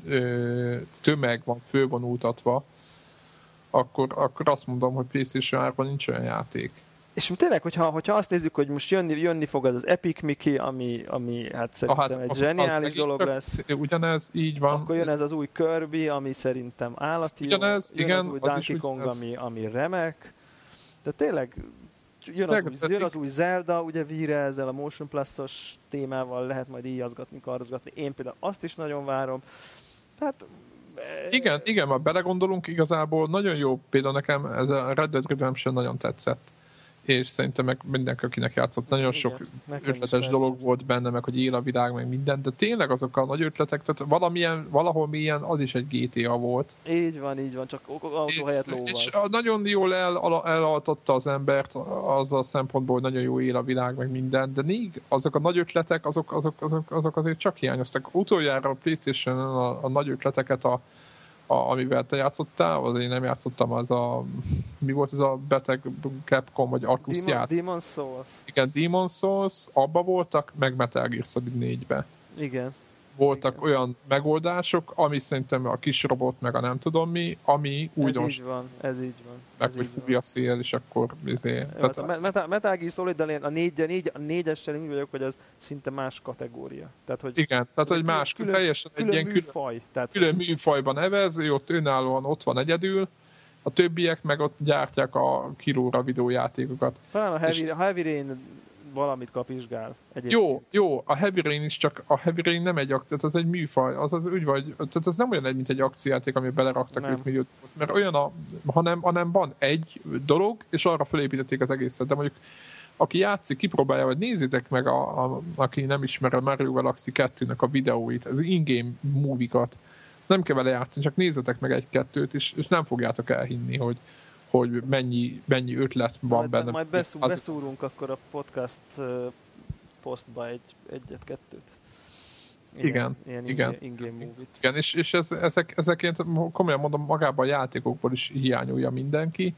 ö, tömeg van fölvonultatva, akkor, akkor azt mondom, hogy PlayStation 3-ban nincs olyan játék és tényleg, hogyha, hogyha azt nézzük, hogy most jönni, jönni fog az, az Epic Mickey, ami, ami hát szerintem ah, hát, egy zseniális dolog lesz. Ugyanez, így van. Akkor jön ez az új Kirby, ami szerintem állati ugyanez. Jön igen, az új az Donkey Kong, ami, ami remek. De tényleg jön az, új, jön az új Zelda, ugye víre ezzel a Motion Plus-os témával lehet majd íjazgatni, karozgatni. Én például azt is nagyon várom. Tehát igen, igen, ha belegondolunk, igazából nagyon jó, például nekem ez a Red Dead Redemption nagyon tetszett és szerintem meg mindenki, akinek játszott, nagyon sok Igen, ötletes dolog volt benne, meg hogy él a világ, meg minden, de tényleg azok a nagy ötletek, tehát valamilyen, valahol milyen, az is egy GTA volt. Így van, így van, csak autó helyett lóval. És nagyon jól el, elaltatta az embert az a szempontból, hogy nagyon jó él a világ, meg minden, de még azok a nagy ötletek, azok, azok, azok, azok azért csak hiányoztak. Utoljára a Playstation a, a nagy ötleteket a a, amivel te játszottál, az én nem játszottam, az a mi volt ez a beteg Capcom, vagy Arcus Demon, Demon Souls. Igen, Demon Souls, abba voltak, meg Metal Gear Solid 4-be. Igen voltak Igen. olyan megoldások, ami szerintem a kis robot, meg a nem tudom mi, ami újdon... Ez így van, ez így van. Meg ez hogy fújja a szél, és akkor izé... Jó, tehát, a Metal, Metal Gear solid a, négy, a, négy, a négyessel úgy vagyok, hogy az szinte más kategória. Tehát, hogy Igen, tehát hogy más, külön, teljesen külön egy ilyen műfaj. Külön, tehát, külön műfajban nevez, ott önállóan ott van egyedül, a többiek meg ott gyártják a kilóra videójátékokat. Talán a Heavy, és... Heavy Rain valamit kapizsgálsz. Egyébként. Jó, jó, a Heavy Rain is csak, a Heavy Rain nem egy akció, az egy műfaj, az az úgy vagy, tehát az nem olyan egy, mint egy akciójáték, ami beleraktak 5 milliót, mert olyan a, hanem, hanem van egy dolog, és arra felépítették az egészet, de mondjuk aki játszik, kipróbálja, vagy nézzétek meg, a, a, aki nem ismer a Mario Galaxy 2-nek a videóit, az in-game movie-kat, nem kell vele játszani, csak nézzetek meg egy-kettőt, és, és nem fogjátok elhinni, hogy, hogy mennyi, mennyi ötlet van majd, benne. Majd beszú, az... beszúrunk akkor a podcast posztba egy, egyet-kettőt. Igen, igen, igen. In-game igen és, és ez, ezek, ezekért komolyan mondom, magában a játékokból is hiányolja mindenki,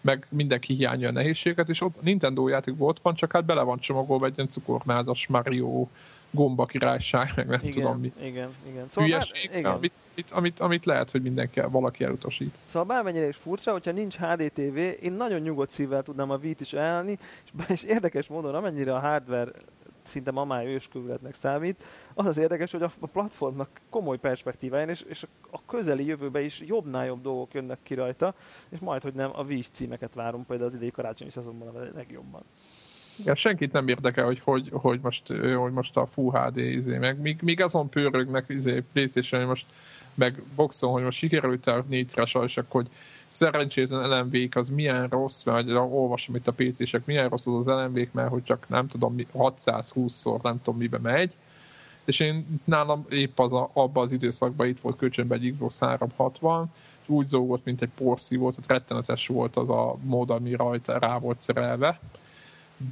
meg mindenki hiányolja a nehézséget, és ott Nintendo játékból ott van, csak hát bele van csomagolva egy ilyen cukormázas Mario gomba királyság, meg nem igen, tudom mi. Igen, igen. Szóval Hülyeség, már, igen. Amit, amit, amit, amit, lehet, hogy mindenki, valaki elutasít. Szóval bármennyire is furcsa, hogyha nincs HDTV, én nagyon nyugodt szívvel tudnám a Vít is elni, és, és érdekes módon, amennyire a hardware szinte ma már őskövületnek számít. Az az érdekes, hogy a platformnak komoly perspektíváján, és, és a közeli jövőben is jobbnál jobb dolgok jönnek ki rajta, és majd, hogy nem a Wii címeket várom például az idei karácsonyi szezonban a legjobban. Igen, senkit nem érdekel, hogy, hogy, hogy, most, hogy most a Full HD izé, meg míg, míg azon pörögnek izé, Playstation, most meg boxon, hogy most sikerült el négyszeres alsak, hogy szerencsétlen lmv az milyen rossz, mert olvasom itt a PC-sek, milyen rossz az az lmv mert hogy csak nem tudom, 620-szor nem tudom mibe megy, és én nálam épp az a, abban az időszakban itt volt kölcsönben egy Xbox 360, és úgy zógott, mint egy porszí volt, ott rettenetes volt az a mód, ami rajta rá volt szerelve,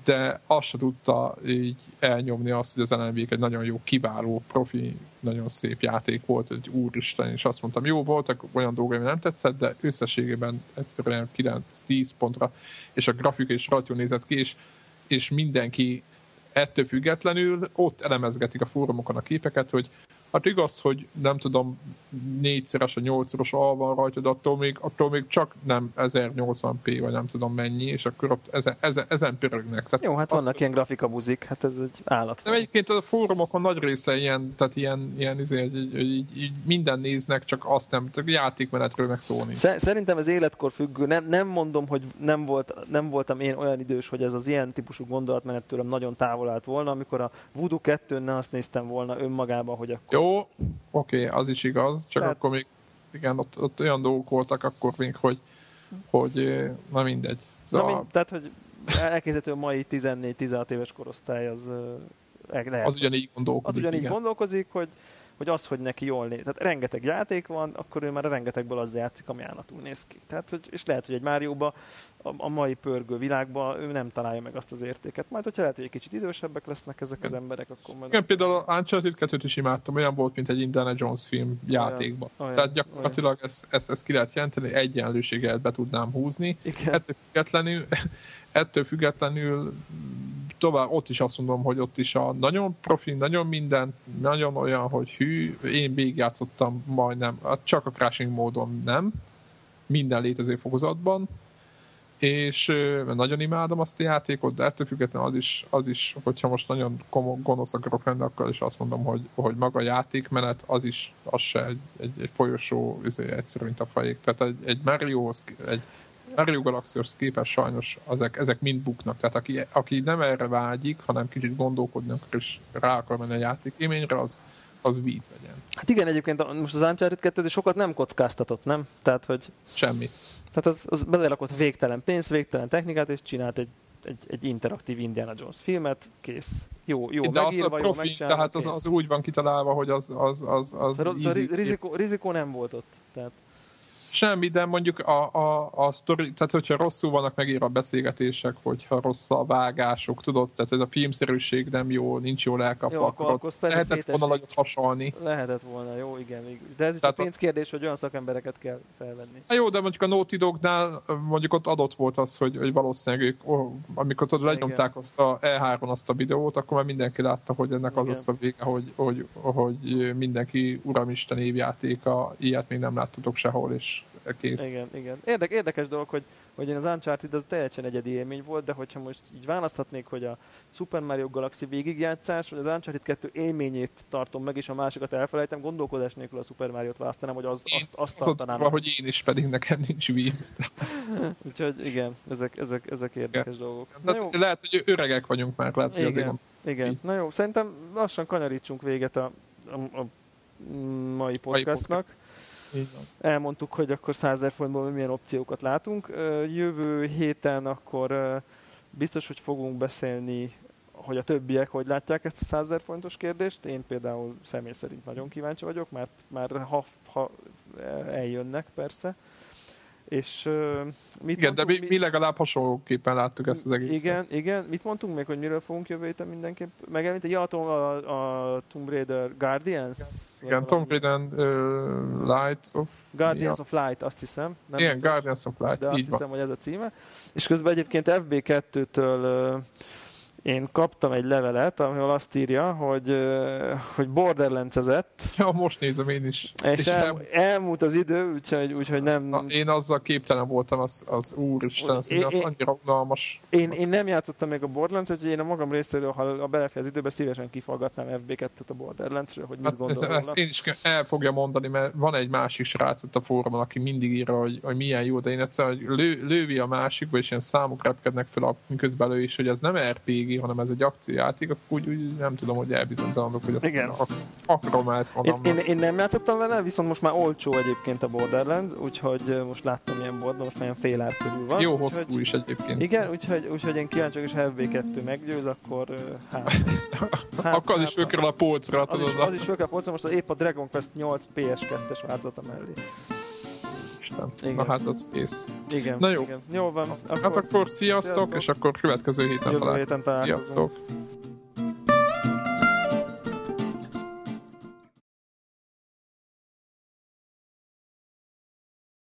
de azt se tudta így elnyomni azt, hogy az LNV egy nagyon jó, kiváló, profi, nagyon szép játék volt, egy úristen, és azt mondtam, jó, voltak olyan dolgok, ami nem tetszett, de összességében egyszerűen 9-10 pontra, és a grafik és rajta nézett ki, és, és mindenki ettől függetlenül ott elemezgetik a fórumokon a képeket, hogy Hát igaz, hogy nem tudom, négyszeres a nyolcszoros A van rajta, de attól még, attól még csak nem 1080p, vagy nem tudom mennyi, és akkor ott ezen, ezen, ezen pörögnek. Tehát Jó, hát vannak ilyen grafikabuzik, hát ez egy állat. De egyébként a fórumokon nagy része ilyen, tehát ilyen, ilyen izé, így, így, így, így, minden néznek, csak azt nem, csak játékmenetről meg szólni. Szerintem ez életkor függő. Nem, nem mondom, hogy nem, volt, nem voltam én olyan idős, hogy ez az ilyen típusú gondolatmenet tőlem nagyon távol állt volna, amikor a Voodoo 2 azt néztem volna önmagában, hogy akkor... Jó, oké, okay, az is igaz, csak Tehát... akkor még igen, ott, ott olyan dolgok voltak akkor még, hogy, hogy na mindegy. Szóval... Na mind, tehát, hogy elképzelhető a mai 14-16 éves korosztály az lehet. Az ugyanígy gondolkodik. Az ugyanígy igen. gondolkozik, hogy hogy az, hogy neki jól néz. Tehát rengeteg játék van, akkor ő már a rengetegből az játszik, ami állatul néz ki. Tehát, hogy, és lehet, hogy egy Márióba a, a mai pörgő világban ő nem találja meg azt az értéket. Majd, hogyha lehet, hogy egy kicsit idősebbek lesznek ezek az emberek, akkor majd... Igen, például a Uncharted 2 is imádtam, olyan volt, mint egy Indiana Jones film játékban. Olyan, Tehát gyakorlatilag ezt, ezt, ezt ki lehet jelenteni, egyenlőséget be tudnám húzni. Igen. Ettől függetlenül, ettől függetlenül tovább ott is azt mondom, hogy ott is a nagyon profi, nagyon minden, nagyon olyan, hogy hű, én végigjátszottam majdnem, csak a crashing módon nem, minden létező fokozatban, és nagyon imádom azt a játékot, de ettől függetlenül az is, az is hogyha most nagyon gonosz akarok lenni, akkor is azt mondom, hogy, hogy maga a játékmenet, az is, az se egy, egy, egy folyosó izé, egyszerű, mint a fajék. Tehát egy, egy Mario-hoz, egy Mario Galaxy-hoz képest sajnos ezek, ezek mind buknak. Tehát aki, aki nem erre vágyik, hanem kicsit gondolkodni akar és rá akar menni a játék élményre, az, az víd legyen. Hát igen, egyébként most az Uncharted 2 sokat nem kockáztatott, nem? Tehát, hogy... Semmi. Tehát az, az belelakott végtelen pénz, végtelen technikát, és csinált egy, egy, egy interaktív Indiana Jones filmet, kész. Jó, jó De megírva, az a profi, jó tehát az, az, úgy van kitalálva, hogy az, az, az, az, az easy. rizikó, rizikó nem volt ott. Tehát semmi, de mondjuk a, a, a sztori, tehát hogyha rosszul vannak megírva a beszélgetések, hogyha rossz a vágások, tudod, tehát ez a filmszerűség nem jó, nincs jól elkapva, jó, akkor, akkor lehetett volna nagyot hasalni. Lehetett volna, jó, igen. De ez tehát a pénzkérdés, hogy olyan szakembereket kell felvenni. Hát jó, de mondjuk a Naughty Dognál mondjuk ott adott volt az, hogy, hogy valószínűleg ők, oh, amikor tudod, lenyomták azt a E3-on azt a videót, akkor már mindenki látta, hogy ennek az lesz a vége, hogy, hogy, hogy mindenki uramisten évjátéka, ilyet még nem láttatok sehol, és kész. Igen, igen. Érdek, érdekes dolog, hogy, hogy én az Uncharted az teljesen egyedi élmény volt, de hogyha most így választhatnék, hogy a Super Mario Galaxy végigjátszás, vagy az Uncharted 2 élményét tartom meg, és a másikat elfelejtem, gondolkodás nélkül a Super Mario-t választanám, hogy az, azt, azt tartanám. Az hogy én is pedig nekem nincs Wii. Úgyhogy igen, ezek, ezek, ezek érdekes igen. dolgok. jó. Lehet, hogy öregek vagyunk már, hogy igen, azért Igen, na jó, szerintem lassan kanyarítsunk véget a, a, a mai podcastnak. Mai Elmondtuk, hogy akkor 100 forintból milyen opciókat látunk. Jövő héten akkor biztos, hogy fogunk beszélni, hogy a többiek hogy látják ezt a 100 forintos kérdést. Én például személy szerint nagyon kíváncsi vagyok, mert már ha, ha eljönnek persze. És uh, mit igen, de mi, mi legalább hasonlóképpen láttuk ezt az egészet. Igen, igen. Mit mondtunk még, hogy miről fogunk jövő héten mindenképp megemlíteni? Ja, a, a Tomb Raider Guardians? Igen, Tomb Raider uh, Lights of... Guardians ja. of Light, azt hiszem. Nem igen, biztos, Guardians of Light, De azt hiszem, van. hogy ez a címe. És közben egyébként FB2-től uh, én kaptam egy levelet, ahol azt írja, hogy, hogy borderlands-ezett. Ja, most nézem én is. És, és el, nem... elmúlt az idő, úgyhogy, úgyhogy nem... Na, én azzal képtelen voltam, az, az úristen, az, én, az annyira unalmas. Én, én nem játszottam még a borderlands úgyhogy én a magam részéről, ha a belefél az időben, szívesen kifallgatnám FB2-t a Borderlands-ről, hogy mit hát, gondol Ezt én is el fogja mondani, mert van egy másik srác ott a fórumon, aki mindig írja, hogy, hogy milyen jó, de én egyszerűen hogy lő, lővi a másikba, és ilyen számok repkednek fel, miközben lő is, hogy ez nem RPG, RPG, hanem ez egy akciójáték, akkor úgy, úgy nem tudom, hogy elbizonytalanok, hogy azt Igen. Ak- akarom ezt magamnak. Én, én, én, nem játszottam vele, viszont most már olcsó egyébként a Borderlands, úgyhogy most láttam ilyen boardban, most már ilyen fél ár körül van. Jó hosszú úgyhogy, is egyébként. Igen, úgyhogy, úgyhogy én kíváncsi és ha FB2 meggyőz, akkor hát... hát akkor az is fölkerül a polcra, tudod. Az is, az is fölkerül a polcra, most épp a Dragon Quest 8 PS2-es változata mellé. Isten. Igen. Na hát az kész. Igen. Na jó. Igen. Jó van. Akkor, hát akkor sziasztok, sziasztok, és akkor következő héten találkozunk. Sziasztok.